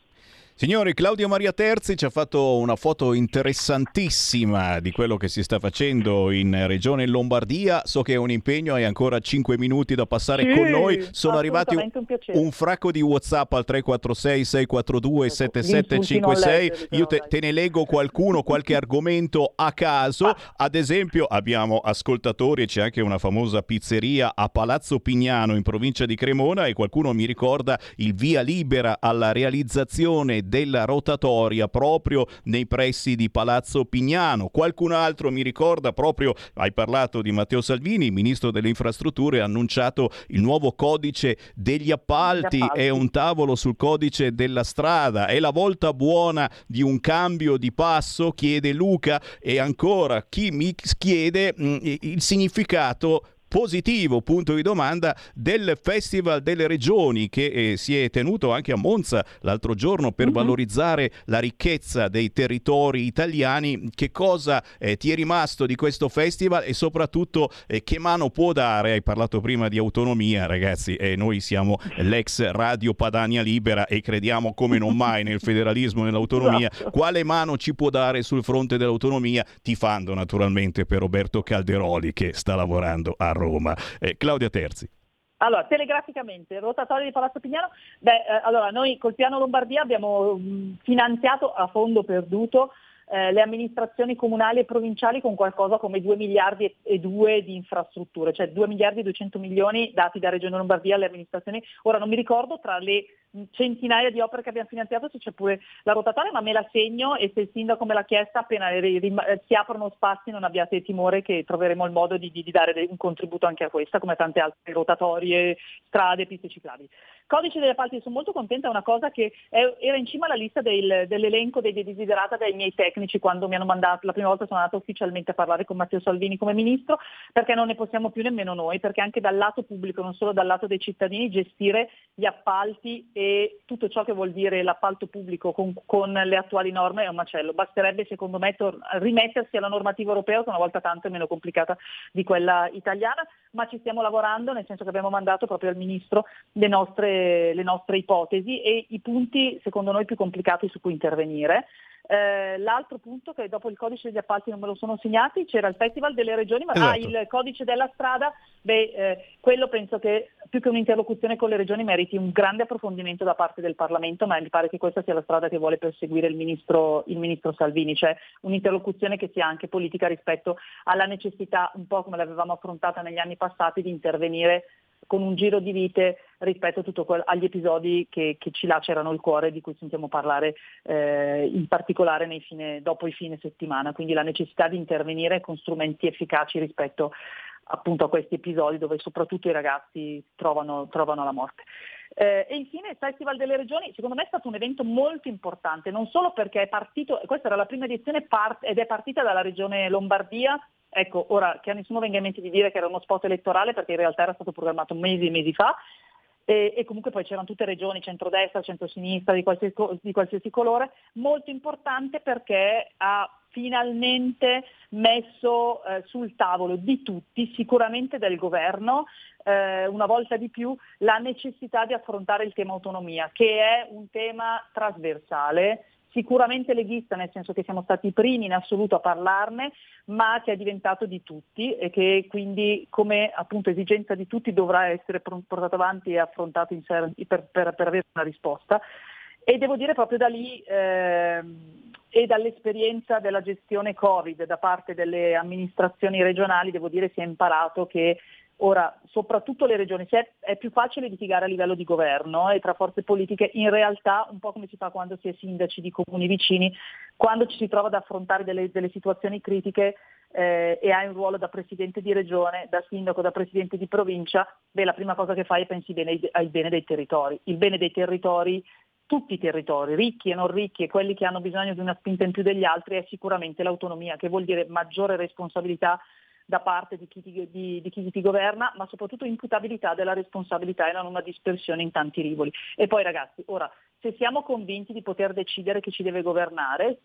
Signori, Claudio Maria Terzi ci ha fatto una foto interessantissima di quello che si sta facendo in Regione Lombardia. So che è un impegno, hai ancora 5 minuti da passare sì, con noi. Sono arrivati un, un, fracco di WhatsApp al 346 642 7756. Io te, te, ne leggo qualcuno, qualche argomento a caso. Ad esempio, abbiamo ascoltatori e c'è anche una famosa pizzeria a Palazzo Pignano in provincia provincia di Cremona e qualcuno mi ricorda il via libera alla realizzazione della rotatoria proprio nei pressi di Palazzo Pignano. Qualcun altro mi ricorda proprio, hai parlato di Matteo Salvini, ministro delle infrastrutture, ha annunciato il nuovo codice degli appalti, appalti. è un tavolo sul codice della strada, è la volta buona di un cambio di passo, chiede Luca e ancora chi mi chiede mh, mm, il significato positivo punto di domanda del Festival delle Regioni che eh, si è tenuto anche a Monza l'altro giorno per uh-huh. valorizzare la ricchezza dei territori italiani. Che cosa eh, ti è rimasto di questo festival e soprattutto eh, che mano può dare? Hai parlato prima di autonomia, ragazzi, e noi siamo l'ex Radio Padania Libera e crediamo come non mai nel federalismo e nell'autonomia. Esatto. Quale mano ci può dare sul fronte dell'autonomia? Tifando naturalmente per Roberto Calderoli che sta lavorando a Roma. Eh, Claudia Terzi. Allora, telegraficamente, rotatorio di Palazzo Pignano, beh, eh, allora noi col piano Lombardia abbiamo mh, finanziato a fondo perduto eh, le amministrazioni comunali e provinciali con qualcosa come 2 miliardi e 2 di infrastrutture, cioè 2 miliardi e 200 milioni dati da Regione Lombardia alle amministrazioni. Ora non mi ricordo tra le centinaia di opere che abbiamo finanziato se c'è pure la rotatoria, ma me la segno e se il sindaco me l'ha chiesta appena si aprono spazi non abbiate timore che troveremo il modo di, di, dare un contributo anche a questa, come tante altre rotatorie, strade, piste ciclabili. Codice delle appalti, sono molto contenta, è una cosa che è, era in cima alla lista del, dell'elenco dei desiderata dai miei tecnici quando mi hanno mandato, la prima volta sono andata ufficialmente a parlare con Matteo Salvini come ministro, perché non ne possiamo più nemmeno noi, perché anche dal lato pubblico, non solo dal lato dei cittadini, gestire gli appalti e tutto ciò che vuol dire l'appalto pubblico con, con le attuali norme è un macello. Basterebbe secondo me tor- rimettersi alla normativa europea che una volta tanto è meno complicata di quella italiana, ma ci stiamo lavorando nel senso che abbiamo mandato proprio al Ministro le nostre, le nostre ipotesi e i punti secondo noi più complicati su cui intervenire. Eh, l'altro punto che dopo il codice degli appalti non me lo sono segnati, c'era il Festival delle Regioni, ma esatto. ah, il codice della strada, beh, eh, quello penso che più che un'interlocuzione con le regioni meriti un grande approfondimento da parte del Parlamento, ma mi pare che questa sia la strada che vuole perseguire il ministro, il ministro Salvini, cioè un'interlocuzione che sia anche politica rispetto alla necessità, un po' come l'avevamo affrontata negli anni passati, di intervenire con un giro di vite rispetto quel, agli episodi che, che, ci lacerano il cuore di cui sentiamo parlare eh, in particolare fine, dopo i fine settimana, quindi la necessità di intervenire con strumenti efficaci rispetto appunto a questi episodi dove soprattutto i ragazzi trovano, trovano la morte. Eh, e infine il Festival delle Regioni, secondo me è stato un evento molto importante, non solo perché è partito, questa era la prima edizione part, ed è partita dalla regione Lombardia, ecco, ora che a nessuno venga in mente di dire che era uno spot elettorale perché in realtà era stato programmato mesi e mesi fa, e, e, comunque poi c'erano tutte regioni, centrodestra, centrosinistra, di qualsiasi, di qualsiasi colore, molto importante perché ha finalmente messo eh, sul tavolo di tutti, sicuramente del governo, eh, una volta di più, la necessità di affrontare il tema autonomia, che è un tema trasversale sicuramente leghista, nel senso che siamo stati i primi in assoluto a parlarne, ma che è diventato di tutti e che quindi come appunto esigenza di tutti dovrà essere portato avanti e affrontato per, per, per avere una risposta. E devo dire proprio da lì eh, e dall'esperienza della gestione Covid da parte delle amministrazioni regionali, devo dire si è imparato che Ora, soprattutto le regioni, se è, più facile litigare a livello di governo e tra forze politiche, in realtà un po' come si fa quando si è sindaci di comuni vicini, quando ci si trova ad affrontare delle, delle situazioni critiche eh, e hai un ruolo da presidente di regione, da sindaco, da presidente di provincia, beh, la prima cosa che fai è pensi bene al bene dei territori. Il bene dei territori tutti i territori, ricchi e non ricchi e quelli che hanno bisogno di una spinta in più degli altri, è sicuramente l'autonomia, che vuol dire maggiore responsabilità da parte di chi, di, di chi, ti, governa, ma soprattutto imputabilità della responsabilità e non una dispersione in tanti rivoli. E poi ragazzi, ora, se siamo convinti di poter decidere chi ci deve governare,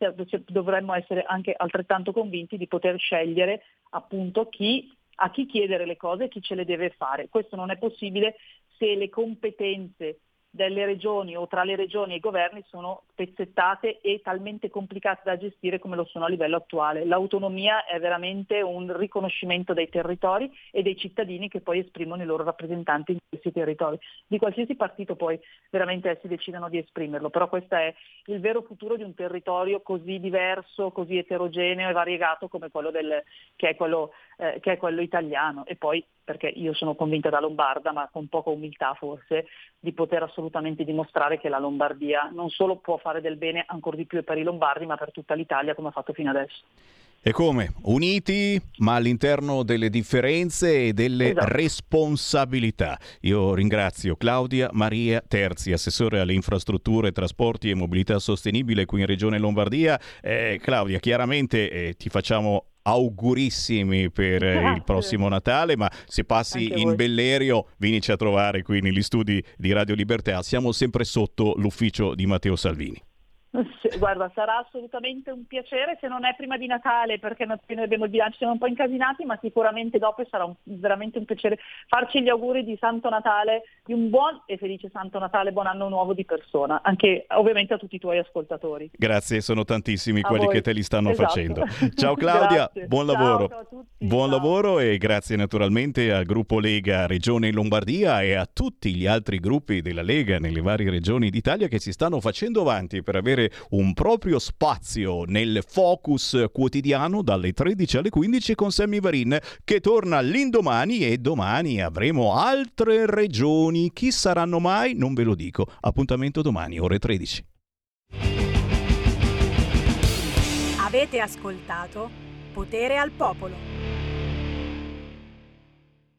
dovremmo essere anche altrettanto convinti di poter scegliere appunto chi, a chi chiedere le cose e chi ce le deve fare. Questo non è possibile se le competenze delle regioni o tra le regioni e i governi sono spezzettate e talmente complicate da gestire come lo sono a livello attuale. L'autonomia è veramente un riconoscimento dei territori e dei cittadini che poi esprimono i loro rappresentanti in questi territori. Di qualsiasi partito poi veramente essi decidano di esprimerlo, però questo è il vero futuro di un territorio così diverso, così eterogeneo e variegato come quello del, che è quello eh, che è quello italiano e poi perché io sono convinta da lombarda, ma con poca umiltà forse, di poter assolutamente dimostrare che la Lombardia non solo può fare del bene ancora di più per i lombardi, ma per tutta l'Italia come ha fatto fino adesso. E come? Uniti, ma all'interno delle differenze e delle Esatto. responsabilità. Io ringrazio Claudia Maria Terzi, assessore alle infrastrutture, trasporti e mobilità sostenibile qui in Regione Lombardia. Eh, Claudia, chiaramente eh, ti facciamo augurissimi per eh, il Grazie. prossimo Natale, ma se passi in. Bellerio, vienici a trovare qui negli studi di Radio Libertà. Siamo sempre sotto l'ufficio di Matteo Salvini. Guarda, sarà assolutamente un piacere, se non è prima di Natale, perché noi abbiamo il bilancio, siamo un po' incasinati, ma sicuramente dopo sarà un- veramente un piacere farci gli auguri di Santo Natale, di un buon e felice Santo Natale, buon anno nuovo di persona, anche ovviamente a tutti i tuoi ascoltatori. Grazie, sono tantissimi A quelli voi. che te li stanno Esatto. facendo. Ciao Claudia, buon Ciao, lavoro. ciao tutti. Buon lavoro e grazie naturalmente al gruppo Lega Regione Lombardia e a tutti gli altri gruppi della Lega nelle varie regioni d'Italia che si stanno facendo avanti per avere un proprio spazio nel focus quotidiano dalle 13 alle 15 con Sammy Varin che torna l'indomani e domani avremo altre regioni. Chi saranno mai? Non ve lo dico. Appuntamento domani, ore 13. Avete ascoltato Potere al Popolo.